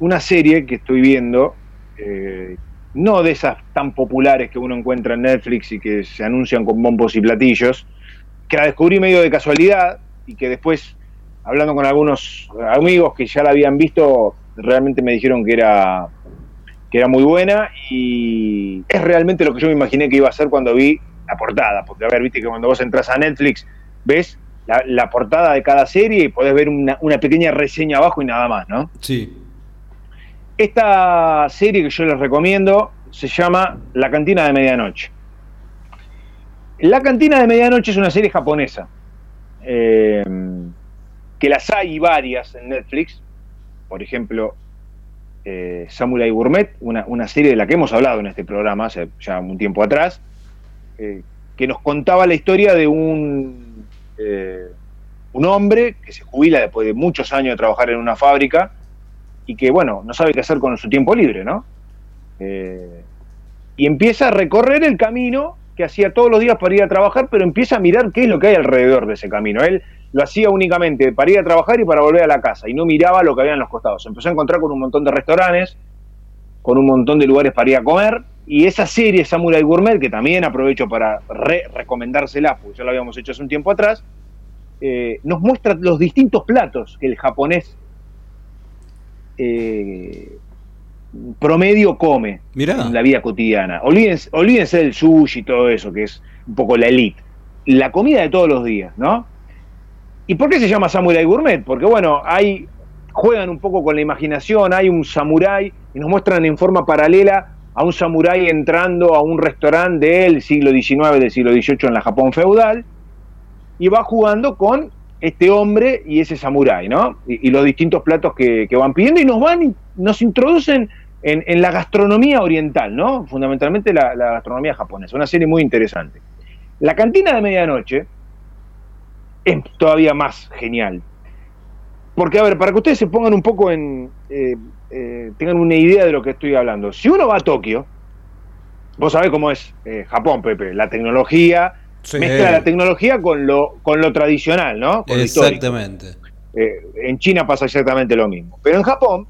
una serie que estoy viendo, eh, no de esas tan populares que uno encuentra en Netflix y que se anuncian con bombos y platillos, que la descubrí medio de casualidad y que después hablando con algunos amigos que ya la habían visto, realmente me dijeron que era, que era muy buena y es realmente lo que yo me imaginé que iba a ser cuando vi la portada. Porque, a ver, viste que cuando vos entras a Netflix, ves la, portada de cada serie y podés ver una, una, pequeña reseña abajo y nada más, ¿no? Sí. Esta serie que yo les recomiendo se llama La Cantina de Medianoche. La Cantina de Medianoche es una serie japonesa. Eh, que las hay varias en Netflix, por ejemplo, eh, Samurai Gourmet, una, serie de la que hemos hablado en este programa hace ya un tiempo atrás, eh, que nos contaba la historia de un, eh, un hombre que se jubila después de muchos años de trabajar en una fábrica y que, bueno, no sabe qué hacer con su tiempo libre, ¿no? y empieza a recorrer el camino que hacía todos los días para ir a trabajar, pero empieza a mirar qué es lo que hay alrededor de ese camino. Él lo hacía únicamente para ir a trabajar y para volver a la casa, y no miraba lo que había en los costados. Se empezó a encontrar con un montón de restaurantes, con un montón de lugares para ir a comer, y esa serie Samurai Gourmet, que también aprovecho para recomendársela, porque ya lo habíamos hecho hace un tiempo atrás, eh, nos muestra los distintos platos que el japonés eh, promedio come en la vida cotidiana. Olvídense, olvídense del sushi y todo eso, que es un poco la elite. La comida de todos los días, ¿no? ¿Y por qué se llama Samurai Gourmet? Porque, bueno, hay juegan un poco con la imaginación, hay un samurái y nos muestran en forma paralela a un samurái entrando a un restaurante del siglo XIX, del siglo XVIII en la Japón feudal, y va jugando con este hombre y ese samurái, ¿no? Y, y los distintos platos que, van pidiendo y nos van, nos introducen en, en la gastronomía oriental, ¿no? Fundamentalmente la, la gastronomía japonesa, una serie muy interesante. La cantina de medianoche es todavía más genial. Porque, a ver, para que ustedes se pongan un poco en. eh, eh, tengan una idea de lo que estoy hablando. Si uno va a Tokio, vos sabés cómo es eh, Japón, Pepe, la tecnología, Sí. mezcla la tecnología con lo, con lo tradicional, ¿no? Con. Exactamente. En China pasa exactamente lo mismo. Pero en Japón,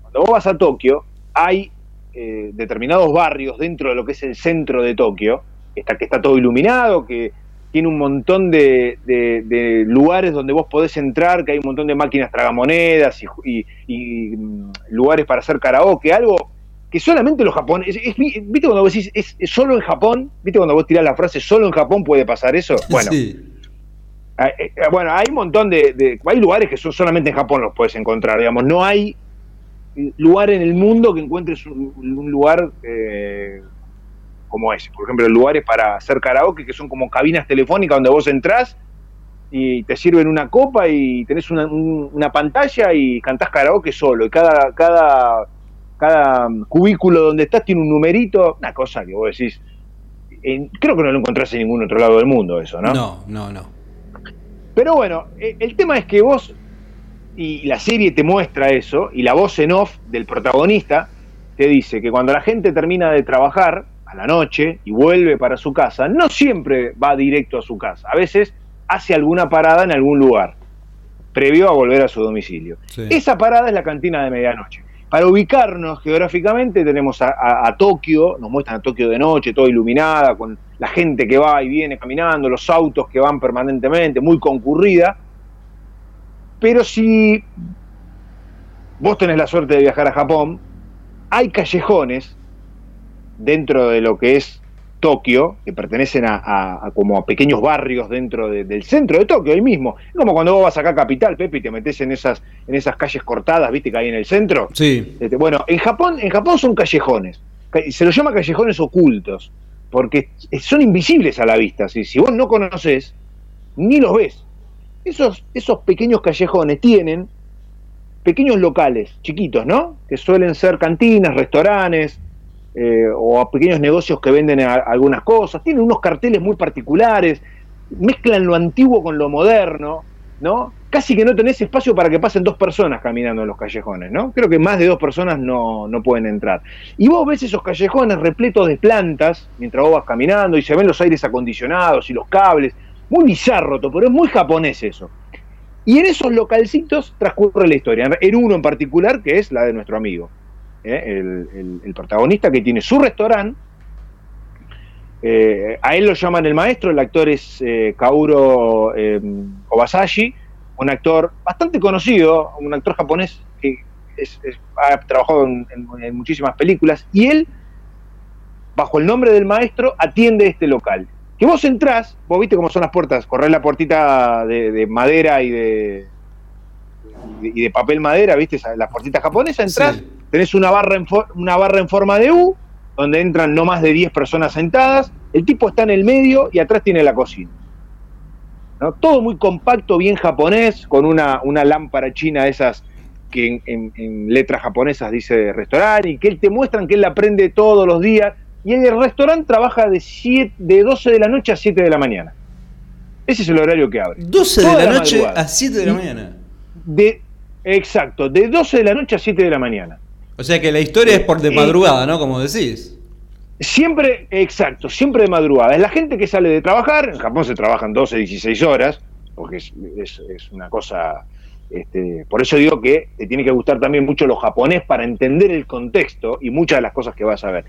cuando vos vas a Tokio, hay determinados barrios dentro de lo que es el centro de Tokio, que está, que está todo iluminado, que tiene un montón de, de- de lugares donde vos podés entrar, que hay un montón de máquinas tragamonedas y, y- y, mm, lugares para hacer karaoke, algo que solamente los japoneses... es- ¿Viste cuando vos decís, es, es solo en Japón? ¿Viste cuando vos tirás la frase, solo en Japón puede pasar eso? Bueno, Sí. Eh, Bueno, hay un montón de, de- Hay lugares que son solamente en Japón los puedes encontrar, digamos. No hay lugar en el mundo que encuentres un, un lugar eh, como ese. Por ejemplo, lugares para hacer karaoke que son como cabinas telefónicas donde vos entrás y te sirven una copa y tenés una, un- una pantalla y cantás karaoke solo. Y cada, cada, cada cubículo donde estás tiene un numerito, una cosa que vos decís. en- creo que no lo encontrás en ningún otro lado del mundo eso, ¿no? No, no, no. Pero bueno, eh, el tema es que vos, y la serie te muestra eso, y la voz en off del protagonista te dice que cuando la gente termina de trabajar a la noche y vuelve para su casa, no siempre va directo a su casa, a veces hace alguna parada en algún lugar, previo a volver a su domicilio. Sí. Esa parada es la cantina de medianoche. Para ubicarnos geográficamente tenemos a, a- a Tokio, nos muestran a Tokio de noche, toda iluminada, con la gente que va y viene caminando, los autos que van permanentemente, muy concurrida. Pero si vos tenés la suerte de viajar a Japón, hay callejones dentro de lo que es Tokio, que pertenecen a, a- a como a pequeños barrios dentro de- del centro de Tokio, ahí mismo. Es como cuando vos vas acá a Capital, Pepe, y te metes en esas, en esas calles cortadas, viste, que hay en el centro. Sí. Este, Bueno, en Japón, en Japón son callejones. Ca- Se los llama callejones ocultos, porque son invisibles a la vista. Si, si vos no conoces, ni los ves. Esos, esos pequeños callejones tienen pequeños locales, chiquitos, ¿no? Que suelen ser cantinas, restaurantes, eh, o a pequeños negocios que venden algunas cosas. Tienen unos carteles muy particulares, mezclan lo antiguo con lo moderno, ¿no? Casi que no tenés espacio para que pasen dos personas caminando en los callejones, ¿no? Creo que más de dos personas no, no pueden entrar. Y vos ves esos callejones repletos de plantas mientras vos vas caminando y se ven los aires acondicionados y los cables. Muy bizarro, pero es muy japonés eso. Y en esos localcitos transcurre la historia. En uno en particular, que es la de nuestro amigo. ¿Eh? El, el- protagonista que tiene su restaurante. Eh, a él lo llaman el maestro, el actor es eh, Kaoru eh, Obasashi, un actor bastante conocido, un actor japonés que es- ha trabajado en, muchísimas películas, y él, bajo el nombre del maestro, atiende este local. Que vos entrás, vos viste cómo son las puertas, correr la puertita de, de madera y de, y de papel madera, viste, las puertitas japonesas, entrás, Sí. Tenés una barra, en una barra en forma de U, donde entran no más de 10 personas sentadas, el tipo está en el medio y atrás tiene la cocina. ¿no? Todo muy compacto, bien japonés, con una, una lámpara china de esas que en, en- en letras japonesas dice restaurante, y que él te muestran que él aprende todos los días, y el restaurante trabaja de, siete, de 12 de la noche a 7 de la mañana. Ese es el horario que abre. 12 de la la noche madrugada. a 7 de la mañana. De, exacto, de 12 de la noche a 7 de la mañana. O sea que la historia es por de Eh, madrugada, ¿no? Como decís. Siempre, exacto, siempre de madrugada. Es la gente que sale de trabajar, en Japón se trabajan 12, 16 horas, porque es, es- es una cosa... Este, por eso digo que te tiene que gustar también mucho lo japonés para entender el contexto y muchas de las cosas que vas a ver.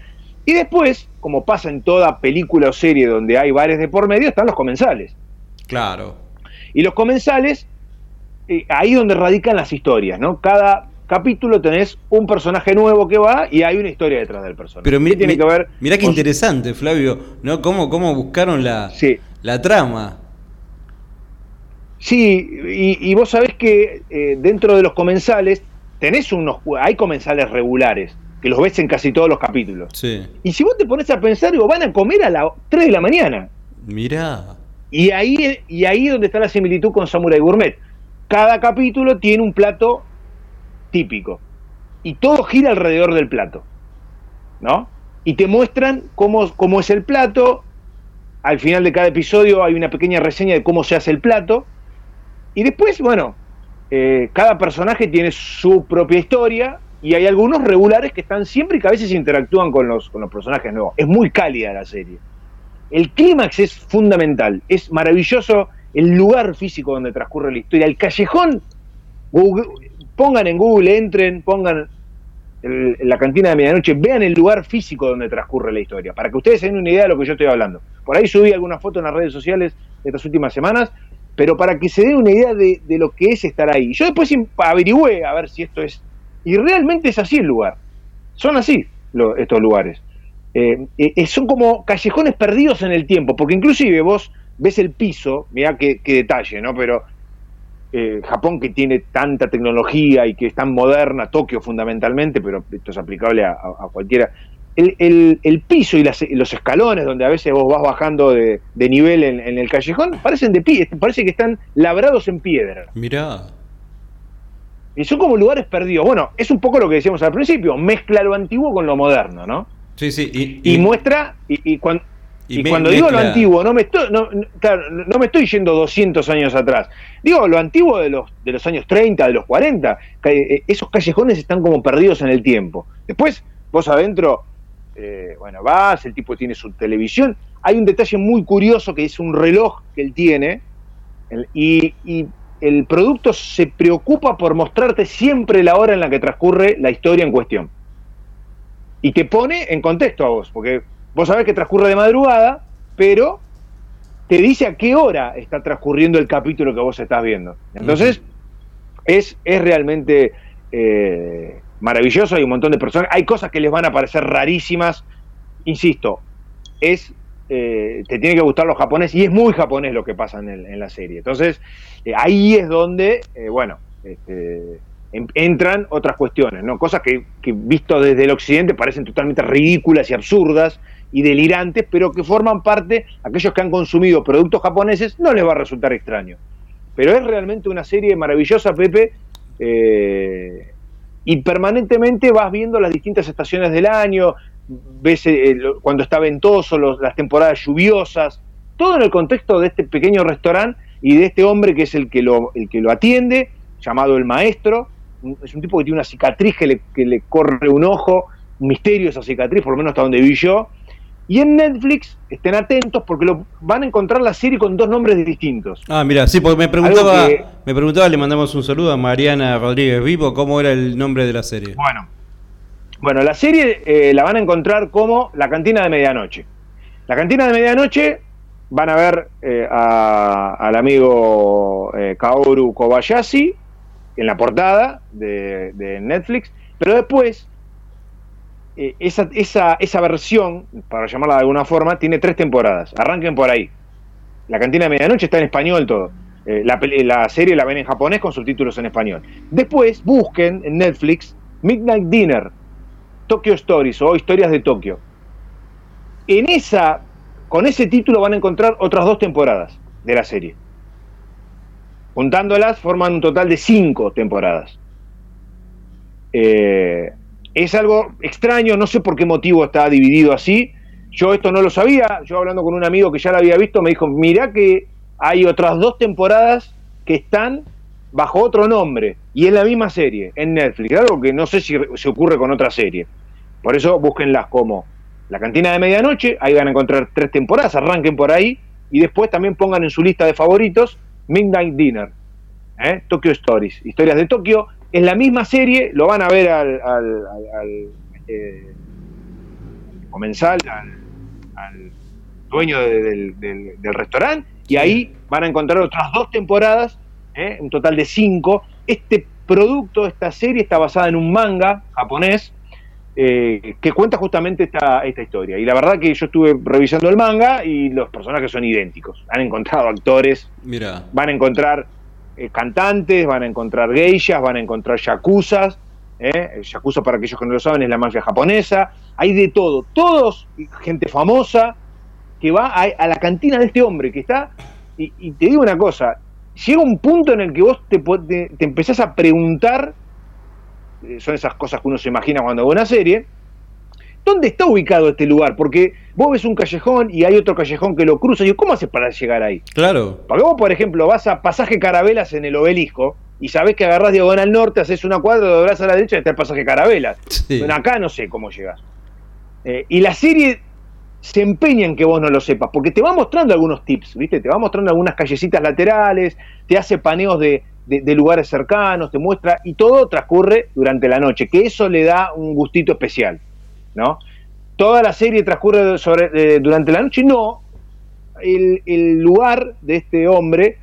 Y después, como pasa en toda película o serie donde hay bares de por medio, están los comensales. Claro. Y los comensales, eh, ahí donde radican las historias, ¿no? Cada capítulo tenés un personaje nuevo que va y hay una historia detrás del personaje. Pero ¿Qué mira, tiene que ver mirá qué interesante, Flavio, ¿no? ¿Cómo, cómo buscaron la, Sí. la trama? Sí, y, vos sabés que eh, dentro de los comensales tenés unos, hay comensales regulares, que los ves en casi todos los capítulos. Sí. Y si vos te pones a pensar, digo, van a comer a las 3 de la mañana. Mirá. Y ahí, y ahí donde está la similitud con Samurai Gourmet. Cada capítulo tiene un plato típico. Y todo gira alrededor del plato. ¿No? Y te muestran cómo, cómo es el plato. Al final de cada episodio hay una pequeña reseña de cómo se hace el plato. Y después, bueno, eh, cada personaje tiene su propia historia y hay algunos regulares que están siempre y que a veces interactúan con los, con los personajes nuevos. Es muy cálida la serie. El clímax es fundamental, es maravilloso el lugar físico donde transcurre la historia, el callejón. Pongan en Google, entren, pongan la cantina de medianoche, vean el lugar físico donde transcurre la historia, para que ustedes tengan una idea de lo que yo estoy hablando. Por ahí subí algunas fotos en las redes sociales estas últimas semanas, pero para que se den una idea de, lo que es estar ahí. Yo después averigüé a ver si esto es... Y realmente es así el lugar. Son así estos lugares. Eh, eh, son como callejones perdidos en el tiempo, porque inclusive vos ves el piso, mira qué, detalle, ¿no? Pero eh, Japón que tiene tanta tecnología y que es tan moderna, Tokio fundamentalmente, pero esto es aplicable a cualquiera, el, piso y los escalones donde a veces vos vas bajando de, nivel en, el callejón parecen de pie, parece que están labrados en piedra. Mirá. Y son como lugares perdidos. Bueno, es un poco lo que decíamos al principio, mezcla lo antiguo con lo moderno, ¿no? Sí, sí. Y, muestra, y, cuando, cuando digo lo antiguo, no me, estoy, no, no me estoy yendo 200 años atrás. Digo, lo antiguo de los, de los años 30, de los 40, eh, esos callejones están como perdidos en el tiempo. Después, vos adentro eh, bueno, vas, el tipo tiene su televisión. Hay un detalle muy curioso que es un reloj que él tiene y, el producto se preocupa por mostrarte siempre la hora en la que transcurre la historia en cuestión. Y te pone en contexto a vos, porque vos sabés que transcurre de madrugada, pero te dice a qué hora está transcurriendo el capítulo que vos estás viendo. Entonces, es, es realmente eh, maravilloso, hay un montón de personas, hay cosas que les van a parecer rarísimas, insisto, es eh, te tiene que gustar los japoneses y es muy japonés lo que pasa en, la serie. Entonces, eh, ahí es donde, eh, bueno, este, entran otras cuestiones, ¿no? Cosas que, que, visto desde el occidente parecen totalmente ridículas y absurdas y delirantes, pero que forman parte, aquellos que han consumido productos japoneses, no les va a resultar extraño. Pero es realmente una serie maravillosa, Pepe, y permanentemente vas viendo las distintas estaciones del año, ves eh, cuando está ventoso, las temporadas lluviosas, todo en el contexto de este pequeño restaurante y de este hombre que es el que lo, el que lo atiende, llamado el maestro. Es un tipo que tiene una cicatriz que le, que le corre un ojo, un misterio esa cicatriz, por lo menos hasta donde vi yo, y en Netflix, estén atentos porque lo, van a encontrar la serie con dos nombres distintos. Ah, mira, sí, porque me preguntaba, me preguntaba, le mandamos un saludo a Mariana Rodríguez Vivo, ¿cómo era el nombre de la serie? Bueno, bueno la serie eh, la van a encontrar como La Cantina de Medianoche. La Cantina de Medianoche van a ver eh, al amigo eh, Kaoru Kobayashi en la portada de, de Netflix, pero después eh, esa, esa, esa versión, para llamarla de alguna forma, tiene tres temporadas. Arranquen por ahí. La cantina de medianoche está en español todo. Eh, la, la, serie la ven en japonés con subtítulos en español. Después busquen en Netflix Midnight Dinner, Tokyo Stories o Historias de Tokio. En esa, con ese título van a encontrar otras dos temporadas de la serie. Juntándolas forman un total de cinco temporadas. Eh, es algo extraño, no sé por qué motivo está dividido así. Yo esto no lo sabía, yo hablando con un amigo que ya lo había visto, me dijo, mirá que hay otras dos temporadas que están bajo otro nombre y es la misma serie en Netflix, algo que no sé si se ocurre con otra serie. Por eso búsquenlas como La Cantina de Medianoche, ahí van a encontrar tres temporadas, arranquen por ahí y después también pongan en su lista de favoritos Midnight Dinner, ¿eh? Tokyo Stories, historias de Tokio, es la misma serie, lo van a ver al, eh, comensal, al, dueño del, restaurante, y ahí van a encontrar otras dos temporadas, ¿eh? un total de cinco. Este producto, esta serie está basada en un manga japonés, eh, que cuenta justamente esta, esta historia. Y la verdad que yo estuve revisando el manga y los personajes son idénticos. Han encontrado actores, Mira. van a encontrar eh, cantantes, van a encontrar geishas, van a encontrar yakuzas. ¿eh? El yakuza, para aquellos que no lo saben, es la mafia japonesa. Hay de todo. Todos, gente famosa, que va a, la cantina de este hombre que está. Y, te digo una cosa: llega un punto en el que vos te, te- te empezás a preguntar. eh, Son esas cosas que uno se imagina cuando ve una serie. ¿Dónde está ubicado este lugar? Porque vos ves un callejón y hay otro callejón que lo cruza. Y digo, ¿cómo haces para llegar ahí? Claro. Porque vos, por ejemplo, vas a pasaje Carabelas en el obelisco y sabés que agarrás diagonal norte, haces una cuadra, doblás a la derecha y está el pasaje Carabelas. Sí. Bueno, acá no sé cómo llegás. Eh, y la serie se empeña en que vos no lo sepas, porque te va mostrando algunos tips, ¿viste? Te va mostrando algunas callecitas laterales, te hace paneos de, de- de lugares cercanos, te muestra, y todo transcurre durante la noche, que eso le da un gustito especial, ¿no? Toda la serie transcurre sobre, eh, durante la noche, no. El, el lugar de este hombre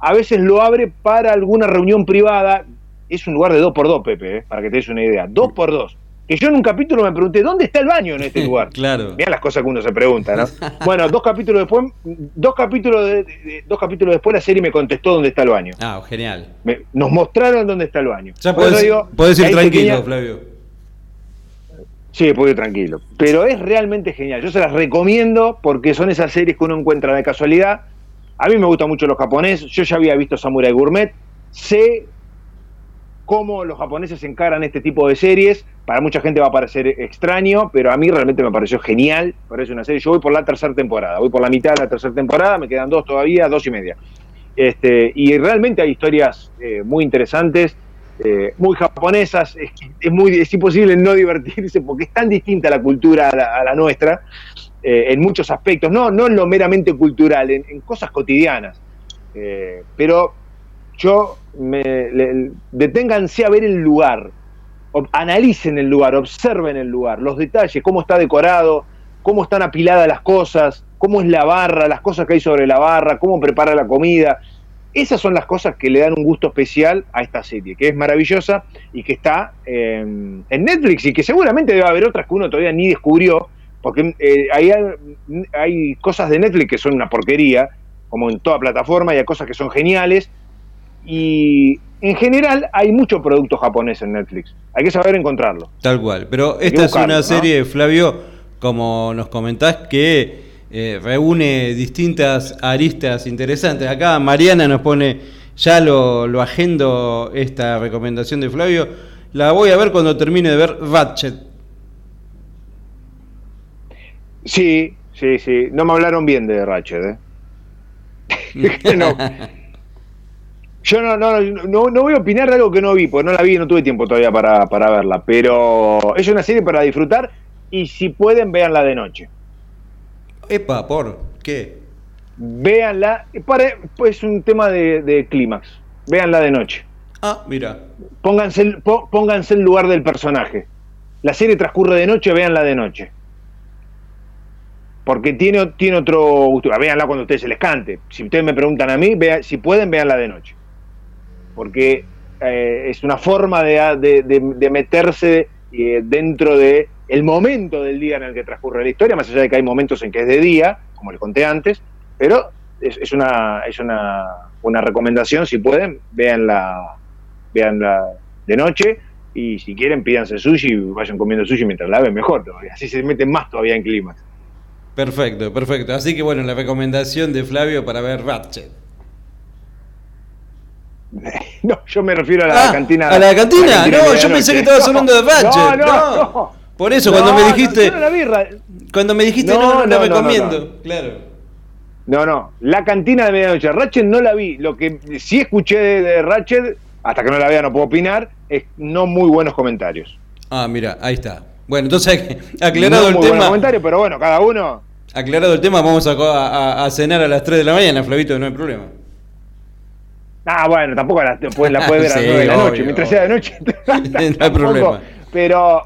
a veces lo abre para alguna reunión privada. Es un lugar de dos por dos, Pepe, eh, para que te des una idea. Dos por dos. Que yo en un capítulo me pregunté, ¿dónde está el baño en este lugar? Claro. Mirá las cosas que uno se pregunta, ¿no? Bueno, dos capítulos después, dos capítulos, de- de- dos capítulos después la serie me contestó dónde está el baño. Ah, genial. Me- nos mostraron dónde está el baño. Ya podés, digo podés ir tranquilo, pequeña- Flavio. Sí, puedo ir tranquilo. Pero es realmente genial. Yo se las recomiendo porque son esas series que uno encuentra de casualidad. A mí me gustan mucho los japoneses. Yo ya había visto Samurai Gourmet. Sé cómo los japoneses encaran este tipo de series. Para mucha gente va a parecer extraño, pero a mí realmente me pareció genial. Parece una serie. Yo voy por la tercera temporada. Voy por la mitad de la tercera temporada. Me quedan dos todavía, dos y media. Este, y realmente hay historias eh, muy interesantes, eh, muy japonesas. Es, es muy, es imposible no divertirse porque es tan distinta la cultura a la, nuestra eh, en muchos aspectos, no, no en lo meramente cultural, en, cosas cotidianas. Eh, pero yo, me, deténganse a ver el lugar, analicen el lugar, observen el lugar, los detalles, cómo está decorado, cómo están apiladas las cosas, cómo es la barra, las cosas que hay sobre la barra, cómo prepara la comida. Esas son las cosas que le dan un gusto especial a esta serie, que es maravillosa y que está eh, en Netflix y que seguramente debe haber otras que uno todavía ni descubrió, porque eh, hay, hay cosas de Netflix que son una porquería, como en toda plataforma, y hay cosas que son geniales, y en general hay mucho producto japonés en Netflix. Hay que saber encontrarlo. Tal cual. Pero esta es una ¿no? serie, Flavio, como nos comentás, que eh, reúne distintas aristas interesantes. Acá Mariana nos pone, ya lo, lo agendo esta recomendación de Flavio. La voy a ver cuando termine de ver Ratchet. Sí, sí, sí. No me hablaron bien de Ratchet, ¿eh? no. Yo no, no, no, no voy a opinar de algo que no vi, porque no la vi y no tuve tiempo todavía para, para verla. Pero es una serie para disfrutar y si pueden, véanla de noche. Epa, ¿por qué? Véanla, para, pues es un tema de, de clímax. Véanla de noche. Ah, mira. Pónganse, el- pó- pónganse en lugar del personaje. La serie transcurre de noche, véanla de noche. Porque tiene, tiene otro gusto. Véanla cuando a ustedes se les cante. Si ustedes me preguntan a mí, vea- si pueden, véanla de noche. Porque eh, es una forma de, de- de- de meterse eh, dentro de el momento del día en el que transcurre la historia, más allá de que hay momentos en que es de día, como les conté antes, pero es, es una, es una, una recomendación, si pueden, véanla, véanla de noche y si quieren pídanse sushi y vayan comiendo sushi mientras la ven mejor todavía, así se meten más todavía en clima. Perfecto, perfecto. Así que bueno, la recomendación de Flavio para ver Ratchet. No, yo me refiero a la Ah, cantina. ¿A la cantina? No, yo pensé que estabas hablando de Ratchet. No, no, no. Por eso, cuando me dijiste. yo no la vi, Ra- Cuando me dijiste No, no, no, no, la no, recomiendo. no, Claro. No, no, la cantina de medianoche. Ratchet no la vi. Lo que sí escuché de, Ratchet, hasta que no la vea no puedo opinar, es no muy buenos comentarios. Ah, mira, ahí está. Bueno, entonces aclarado no el muy tema. comentarios, pero bueno, cada uno. Aclarado el tema, vamos a, a- a cenar a las 3 de la mañana, Flavito, no hay problema. Ah, bueno, tampoco la, pues, la puedes ver a las Sí, 9 de la noche. Mientras sea de noche. No hay problema. Pero.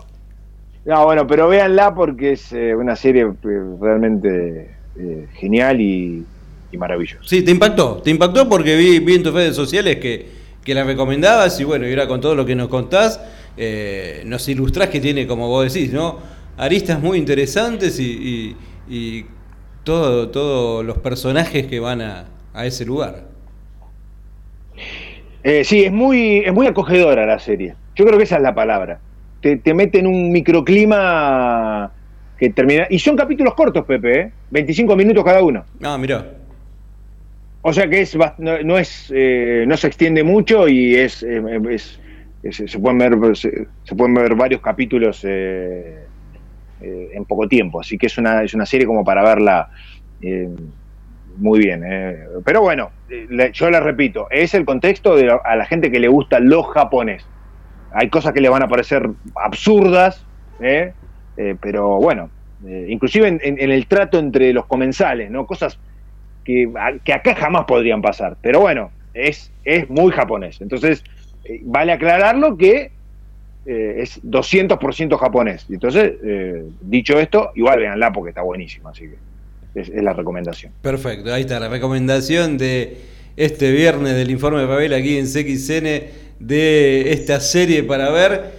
No, bueno, pero véanla porque es eh, una serie eh, realmente eh, genial y, y maravillosa. Sí, te impactó, te impactó porque vi, vi en tus redes sociales que, que la recomendabas y bueno, y ahora con todo lo que nos contás, eh, nos ilustrás que tiene, como vos decís, ¿no? Aristas muy interesantes y, y, y todo, todos los personajes que van a, a ese lugar. Eh, sí, es muy, es muy acogedora la serie. Yo creo que esa es la palabra. Te, te mete en un microclima que termina. Y son capítulos cortos, Pepe, ¿eh? 25 minutos cada uno. Ah, mirá. O sea que es no, no es eh, no se extiende mucho y es, eh, es- es- se pueden ver se, se pueden ver varios capítulos eh, eh, en poco tiempo. Así que es una es una serie como para verla eh, muy bien. eh. Pero bueno, le- yo le repito, es el contexto de la- a la gente que le gusta lo japonés. Hay cosas que le van a parecer absurdas, ¿eh? Eh, pero bueno, eh, inclusive en, el trato entre los comensales, ¿no? Cosas que, que acá jamás podrían pasar. Pero bueno, es, es muy japonés. Entonces, eh, vale aclararlo que es 200% japonés. Entonces, dicho esto, igual véanla porque está buenísima, así que es, es la recomendación. Perfecto, ahí está la recomendación de este viernes del informe de Pavel aquí en CXN de esta serie para ver,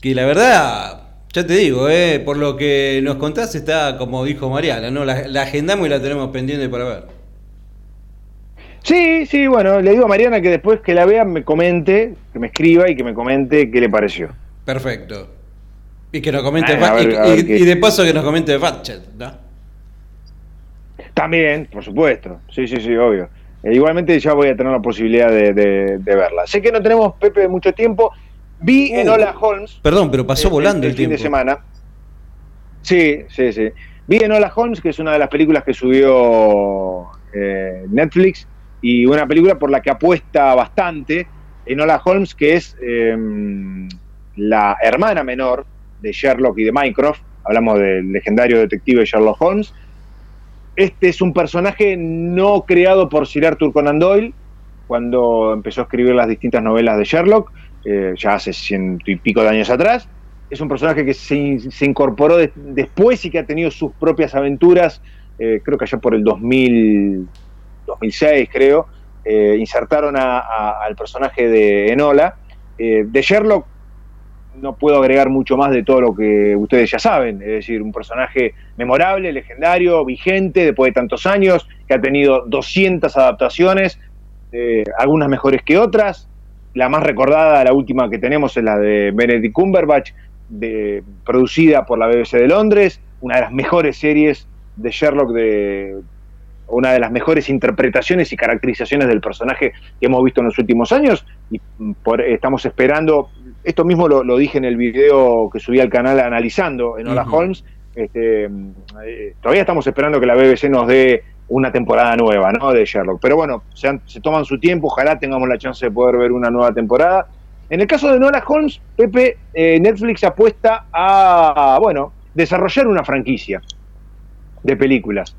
que la verdad, ya te digo, eh, por lo que nos contás está como dijo Mariana, ¿no? La, la agendamos y la tenemos pendiente para ver. Sí, sí, bueno, le digo a Mariana que después que la vea me comente, que me escriba y que me comente qué le pareció. Perfecto. Y que nos comente, y de paso que nos comente Fatchet, ¿no? También, por supuesto. Sí, sí, sí, obvio. Eh, igualmente ya voy a tener la posibilidad de, de- de verla. Sé que no tenemos, Pepe, mucho tiempo. Vi en Uh, Hola Holmes. Perdón, pero pasó eh, volando el, fin tiempo. de semana. Sí, sí, sí. Vi en Hola Holmes, que es una de las películas que subió eh, Netflix, y una película por la que apuesta bastante. En Hola Holmes, que es eh, la hermana menor de Sherlock y de Mycroft. Hablamos del legendario detective Sherlock Holmes. Este es un personaje no creado por Sir Arthur Conan Doyle cuando empezó a escribir las distintas novelas de Sherlock, eh, ya hace ciento y pico de años atrás. Es un personaje que se, in- se incorporó de- después y que ha tenido sus propias aventuras, eh, creo que allá por el 2000, 2006, creo. eh, insertaron a- a- al personaje de Enola. Eh, de Sherlock no puedo agregar mucho más de todo lo que ustedes ya saben, es decir, un personaje memorable, legendario, vigente, después de tantos años, que ha tenido 200 adaptaciones, eh, algunas mejores que otras. La más recordada, la última que tenemos, es la de Benedict Cumberbatch, producida por la BBC de Londres, una de las mejores series de Sherlock, de una de las mejores interpretaciones y caracterizaciones del personaje que hemos visto en los últimos años. Y por- estamos esperando, esto mismo lo, lo dije en el video que subí al canal analizando en Hola. Holmes, este, eh, todavía estamos esperando que la BBC nos dé una temporada nueva ¿no? de Sherlock. Pero bueno, se, han- se toman su tiempo, ojalá tengamos la chance de poder ver una nueva temporada. En el caso de Nola Holmes, Pepe, eh, Netflix apuesta a, bueno, desarrollar una franquicia de películas.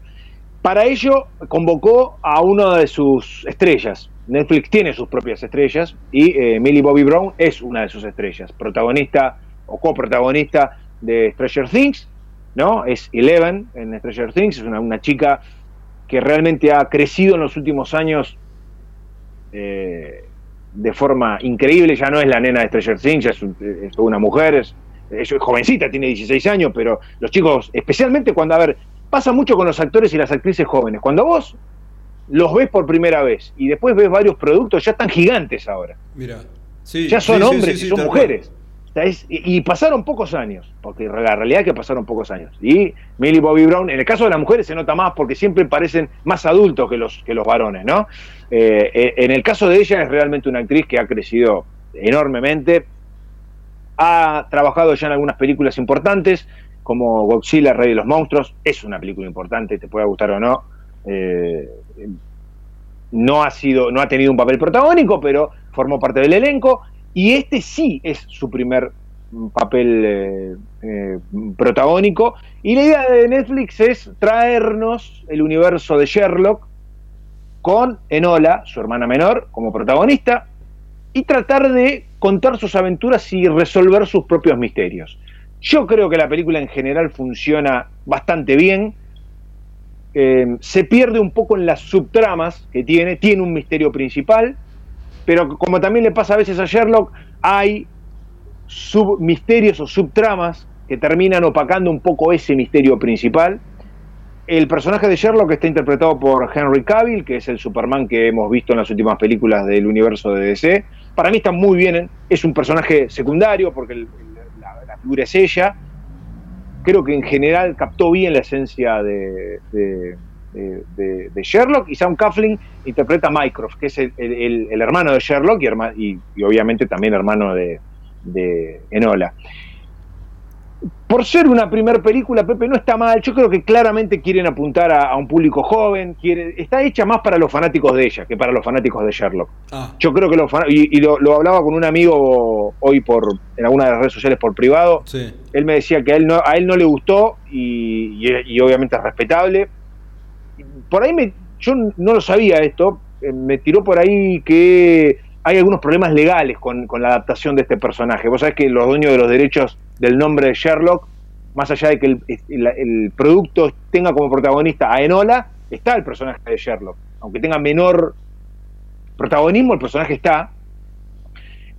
Para ello convocó a una de sus estrellas. Netflix tiene sus propias estrellas y eh, Millie Bobby Brown es una de sus estrellas, protagonista o coprotagonista de Stranger Things, ¿no? Es Eleven en Stranger Things, es una, una chica que realmente ha crecido en los últimos años eh, de forma increíble, ya no es la nena de Stranger Things, ya es, un- es una mujer, es, es jovencita, tiene 16 años, pero los chicos, especialmente cuando, a ver, pasa mucho con los actores y las actrices jóvenes, cuando vos los ves por primera vez y después ves varios productos, ya están gigantes ahora, Mira. Sí, ya son sí, hombres sí, y son mujeres. O sea, es- y, y pasaron pocos años, porque la realidad es que pasaron pocos años. Y Millie Bobby Brown, en el caso de las mujeres se nota más porque siempre parecen más adultos que los, que los varones, ¿no? Eh, eh, en el caso de ella es realmente una actriz que ha crecido enormemente, ha trabajado ya en algunas películas importantes, como Godzilla, Rey de los Monstruos, es una película importante, te pueda gustar o no. Eh, no ha sido, no ha tenido un papel protagónico, pero formó parte del elenco. Y este sí es su primer mm, papel eh, eh, protagónico. Y la idea de Netflix es traernos el universo de Sherlock con Enola, su hermana menor, como protagonista, y tratar de contar sus aventuras y resolver sus propios misterios. Yo creo que la película en general funciona bastante bien. Eh, se pierde un poco en las subtramas que tiene, tiene un misterio principal, pero como también le pasa a veces a Sherlock, hay submisterios o subtramas que terminan opacando un poco ese misterio principal. El personaje de Sherlock está interpretado por Henry Cavill, que es el Superman que hemos visto en las últimas películas del universo de DC. Para mí está muy bien, es un personaje secundario porque el- figura es ella. Creo que en general captó bien la esencia de, de- Sherlock y Sam Coughlin interpreta a Mycroft, que es el, hermano de Sherlock y, y- obviamente también hermano de Enola. Por ser una primera película, Pepe, no está mal. Yo creo que claramente quieren apuntar a, a un público joven. Está hecha más para los fanáticos de ella que para los fanáticos de Sherlock. Ah, Yo creo que los y, y lo, lo hablaba con un amigo hoy por en alguna de las redes sociales por privado. sí. Él me decía que a él no, a él no le gustó y, y- y obviamente es respetable. Por ahí me, yo no lo sabía esto, eh, me tiró por ahí que hay algunos problemas legales con, con la adaptación de este personaje. Vos sabés que los dueños de los derechos del nombre de Sherlock, más allá de que el, producto tenga como protagonista a Enola, está el personaje de Sherlock. Aunque tenga menor protagonismo, el personaje está.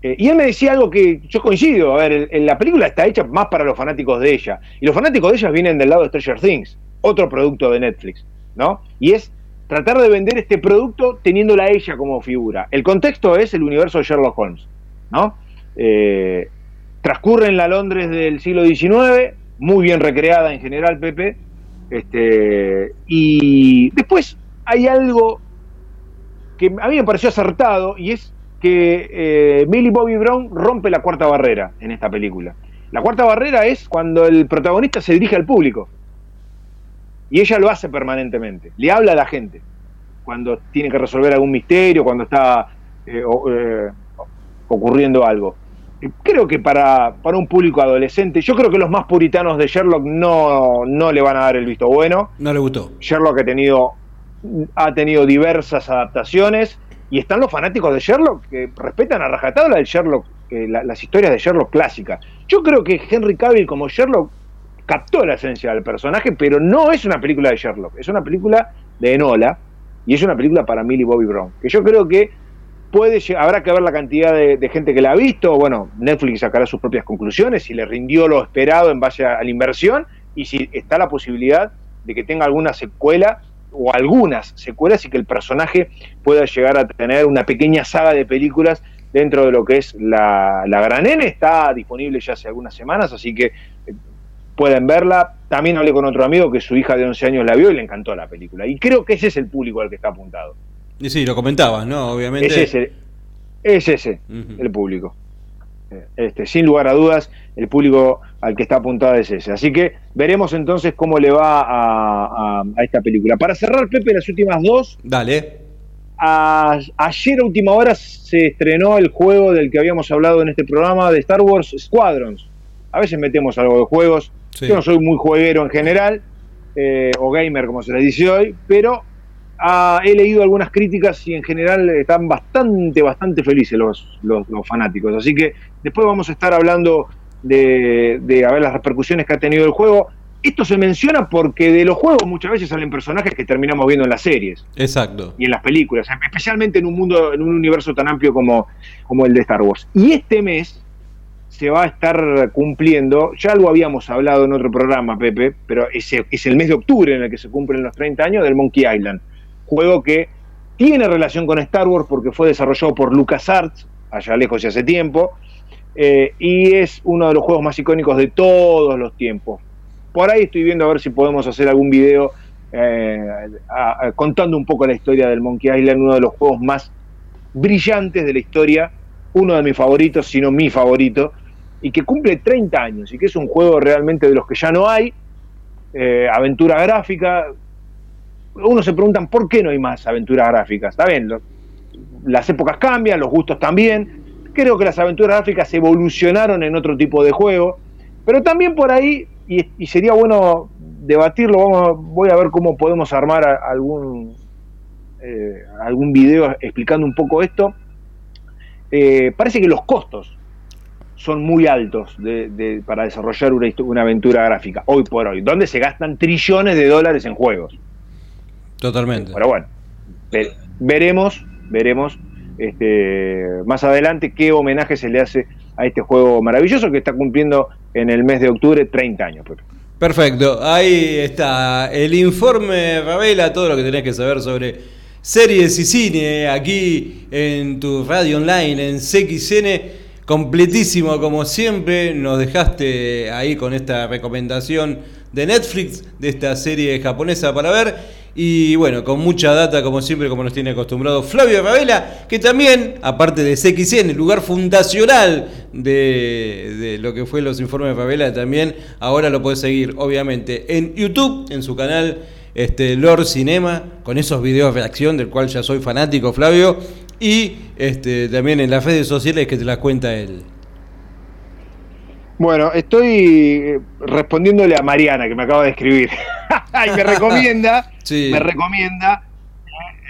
Eh, y él me decía algo que yo coincido, a ver, la película está hecha más para los fanáticos de ella, y los fanáticos de ella vienen del lado de Stranger Things, otro producto de Netflix, ¿no? Y es tratar de vender este producto teniéndola ella como figura. El contexto es el universo de Sherlock Holmes, ¿no? Eh, transcurre en la Londres del siglo XIX, muy bien recreada en general, Pepe, este, y después hay algo que a mí me pareció acertado y es que eh, Bobby Brown rompe la cuarta barrera en esta película. La cuarta barrera es cuando el protagonista se dirige al público. Y ella lo hace permanentemente. Le habla a la gente. Cuando tiene que resolver algún misterio, cuando está eh, o- eh, ocurriendo algo. Creo que para, para un público adolescente, yo creo que los más puritanos de Sherlock no, no le van a dar el visto bueno. No le gustó. Sherlock ha tenido, ha tenido diversas adaptaciones y están los fanáticos de Sherlock que respetan a rajatabla el Sherlock, eh, la- las historias de Sherlock clásicas. Yo creo que Henry Cavill como Sherlock captó la esencia del personaje, pero no es una película de Sherlock, es una película de Enola y es una película para Millie Bobby Brown, que yo creo que puede habrá que ver la cantidad de, de gente que la ha visto, bueno, Netflix sacará sus propias conclusiones, si le rindió lo esperado en base a, a la inversión y si está la posibilidad de que tenga alguna secuela o algunas secuelas y que el personaje pueda llegar a tener una pequeña saga de películas dentro de lo que es la, la Gran N. Está disponible ya hace algunas semanas, así que eh, pueden verla. También hablé con otro amigo que su hija de 11 años la vio y le encantó la película. Y creo que ese es el público al que está apuntado. Y sí, lo comentabas, ¿no? Obviamente. Es ese, es ese el público. Eh, Este, sin lugar a dudas, el público al que está apuntado es ese. Así que veremos entonces cómo le va a, a- a esta película. Para cerrar, Pepe, las últimas dos. Dale. a- ayer a última hora se estrenó el juego del que habíamos hablado en este programa de Star Wars Squadrons. A veces metemos algo de juegos. Sí. Yo no soy muy jueguero en general, eh, o gamer como se le dice hoy, pero ah, he leído algunas críticas y en general están bastante, bastante felices los, los, los fanáticos. Así que después vamos a estar hablando de, de a ver las repercusiones que ha tenido el juego. Esto se menciona porque de los juegos muchas veces salen personajes que terminamos viendo en las series Exacto. y en las películas, especialmente en un mundo, en un universo tan amplio como, como el de Star Wars. Y este mes se va a estar cumpliendo, ya lo habíamos hablado en otro programa, Pepe, pero ese es el mes de octubre en el que se cumplen los 30 años del Monkey Island, juego que tiene relación con Star Wars porque fue desarrollado por LucasArts, allá lejos y hace tiempo, eh, y es uno de los juegos más icónicos de todos los tiempos. Por ahí estoy viendo a ver si podemos hacer algún video eh, contando un poco la historia del Monkey Island, uno de los juegos más brillantes de la historia, uno de mis favoritos, si no mi favorito, y que cumple 30 años, y que es un juego realmente de los que ya no hay, eh, aventura gráfica. Uno se preguntan por qué no hay más aventuras gráficas. Está bien, las épocas cambian, los gustos también. Creo que las aventuras gráficas evolucionaron en otro tipo de juego, pero también por ahí, y, sería bueno debatirlo, vamos, voy a ver cómo podemos armar algún, eh, algún video explicando un poco esto. Eh, parece que los costos son muy altos de- de- para desarrollar una aventura gráfica, hoy por hoy, donde se gastan trillones de dólares en juegos. Totalmente. Pero bueno, ve- veremos, veremos este, más adelante qué homenaje se le hace a este juego maravilloso que está cumpliendo en el mes de octubre 30 años. Pepe. Perfecto, ahí está el informe Ravela, todo lo que tenés que saber sobre series y cine aquí en tu radio online en CXN. Completísimo como siempre, nos dejaste ahí con esta recomendación de Netflix, de esta serie japonesa para ver. Y bueno, con mucha data, como siempre, como nos tiene acostumbrado Flavio Ravela, que también, aparte de CXN, el lugar fundacional de, de lo que fue los informes de Ravela, también ahora lo puedes seguir, obviamente, en YouTube, en su canal este, Lord Cinema, con esos videos de reacción, del cual ya soy fanático, Flavio, y este, también en las redes sociales que te las cuenta él. Bueno, estoy eh, respondiéndole a Mariana, que me acaba de escribir. y me recomienda, Sí. me recomienda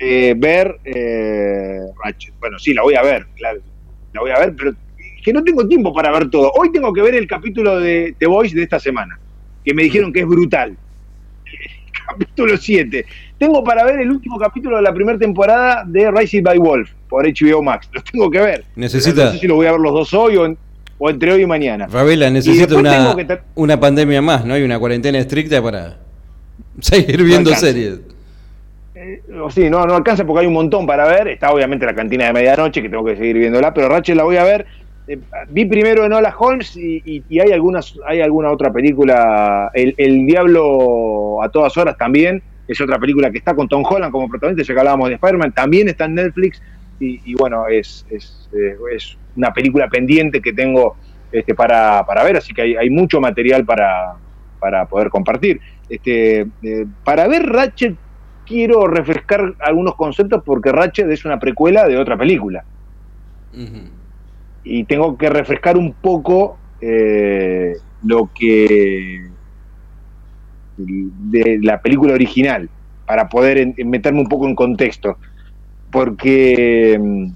eh, ver eh, Ratchet. Bueno, sí, la voy a ver, claro. La voy a ver, pero que no tengo tiempo para ver todo. Hoy tengo que ver el capítulo de The Voice de esta semana, que me dijeron que es brutal. capítulo 7. Tengo para ver el último capítulo de la primera temporada de Rising by Wolf por HBO Max. Los tengo que ver. Necesita- No sé si lo voy a ver los dos hoy o, en- o entre hoy y mañana. Ravela Y necesita después una, que una pandemia más, ¿no? Hay una cuarentena estricta para seguir viendo series. Eh, sí, no, no alcanza porque hay un montón para ver. Está obviamente la cantina de medianoche, que tengo que seguir viéndola, pero Ratchet la voy a ver. Eh, vi primero en Hola Holmes y, y- y hay algunas, hay alguna otra película. El, El Diablo a todas horas también. Es otra película que está con Tom Holland como protagonista, ya que hablábamos de Spider-Man, también está en Netflix. Y, y bueno, es, es, eh, es una película pendiente que tengo este, para, para ver, así que hay, hay mucho material para, para poder compartir. Este, eh, para ver Ratchet quiero refrescar algunos conceptos porque Ratchet es una precuela de otra película. Y tengo que refrescar un poco eh, lo que de la película original para poder en- meterme un poco en contexto. Porque mm,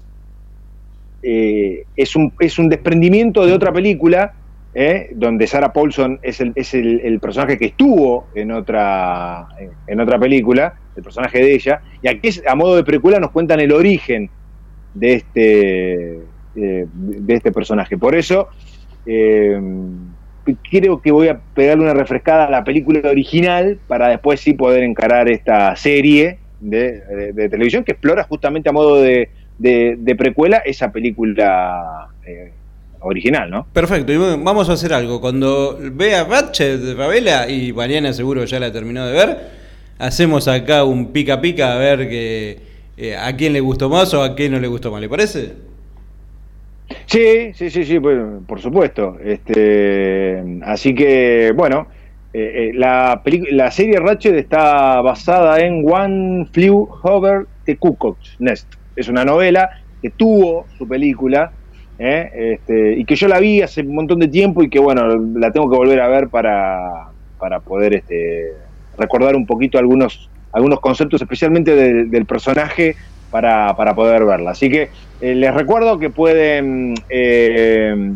eh, es, un, es un desprendimiento de otra película ¿eh? donde Sarah Paulson es, el, es el, personaje que estuvo en otra, en otra película, el personaje de ella, y aquí a modo de precuela nos cuentan el origen de este, eh, de este personaje. Por eso eh, creo que voy a pegarle una refrescada a la película original para después sí poder encarar esta serie de, de- televisión que explora justamente a modo de, de- de precuela esa película eh, original, ¿no? Perfecto, y vamos a hacer algo. Cuando vea Ratchet de Ravela, y Mariana seguro ya la terminó de ver, hacemos acá un pica pica a ver que, eh, a quién le gustó más o a quién no le gustó más. ¿Le parece? Sí, sí, sí, sí, bueno, por supuesto. Este, así que, bueno, eh, eh, la, la serie Ratchet está basada en One Flew Over the Cuckoo's Nest. Es una novela que tuvo su película ¿eh? este, y que yo la vi hace un montón de tiempo y que, bueno, la tengo que volver a ver para, para poder este, recordar un poquito algunos, algunos conceptos, especialmente del, personaje, para, para poder verla. Así que eh, les recuerdo que pueden eh,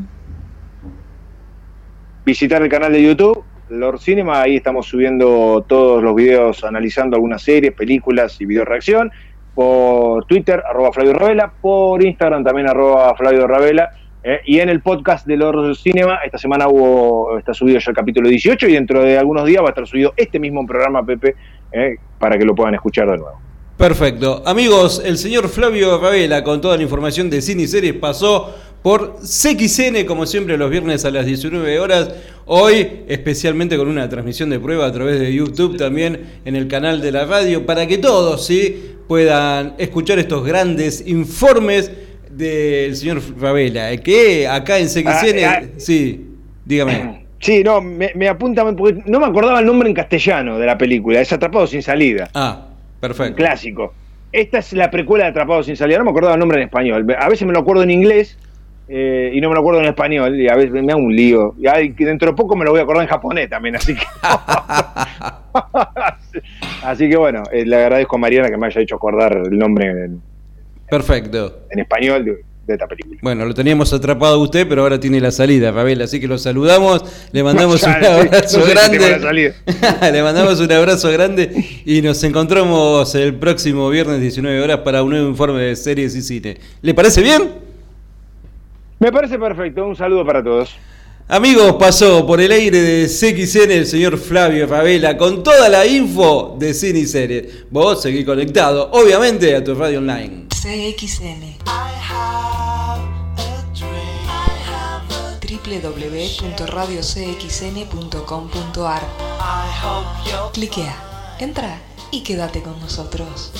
visitar el canal de YouTube, Lord Cinema, ahí estamos subiendo todos los videos analizando algunas series, películas y video reacción. Por Twitter, arroba Flavio Ravela, por Instagram también arroba Flavio Ravela. eh, y en el podcast de Lord Cinema, esta semana está subido ya el capítulo 18 y dentro de algunos días va a estar subido este mismo programa, Pepe, eh, para que lo puedan escuchar de nuevo. Perfecto. Amigos, el señor Flavio Ravela con toda la información de cine y series pasó por CXN, como siempre, los viernes a las 19 horas. Hoy, especialmente con una transmisión de prueba a través de YouTube también en el canal de la radio, para que todos ¿sí? Puedan escuchar estos grandes informes del señor Ravela, que acá en CXN, Ah, ah. sí, dígame. Sí, no, me, me apunta, porque no me acordaba el nombre en castellano de la película, es Atrapado sin salida. Ah, perfecto. clásico. Esta es la precuela de Atrapado sin salida. No me acordaba el nombre en español. A veces me lo acuerdo en inglés eh, y no me lo acuerdo en español. Y a veces me da un lío. Y dentro de poco me lo voy a acordar en japonés también. Así que. así que bueno, eh, le agradezco a Mariana que me haya hecho acordar el nombre en, Perfecto. en español. de esta película. Bueno, lo teníamos atrapado a usted, pero ahora tiene la salida, Rabel, así que lo saludamos, le mandamos un Ya, abrazo no sé grande. le mandamos un abrazo grande y nos encontramos el próximo viernes 19 horas para un nuevo informe de series y cine. ¿Le parece bien? Me parece perfecto, un saludo para todos. Amigos, pasó por el aire de CXN el señor Flavio Ravela con toda la info de cine y series. Vos seguí conectado, obviamente, a tu radio online. CXN. www.radiocxn.com.ar Cliquea, entra y quédate con nosotros.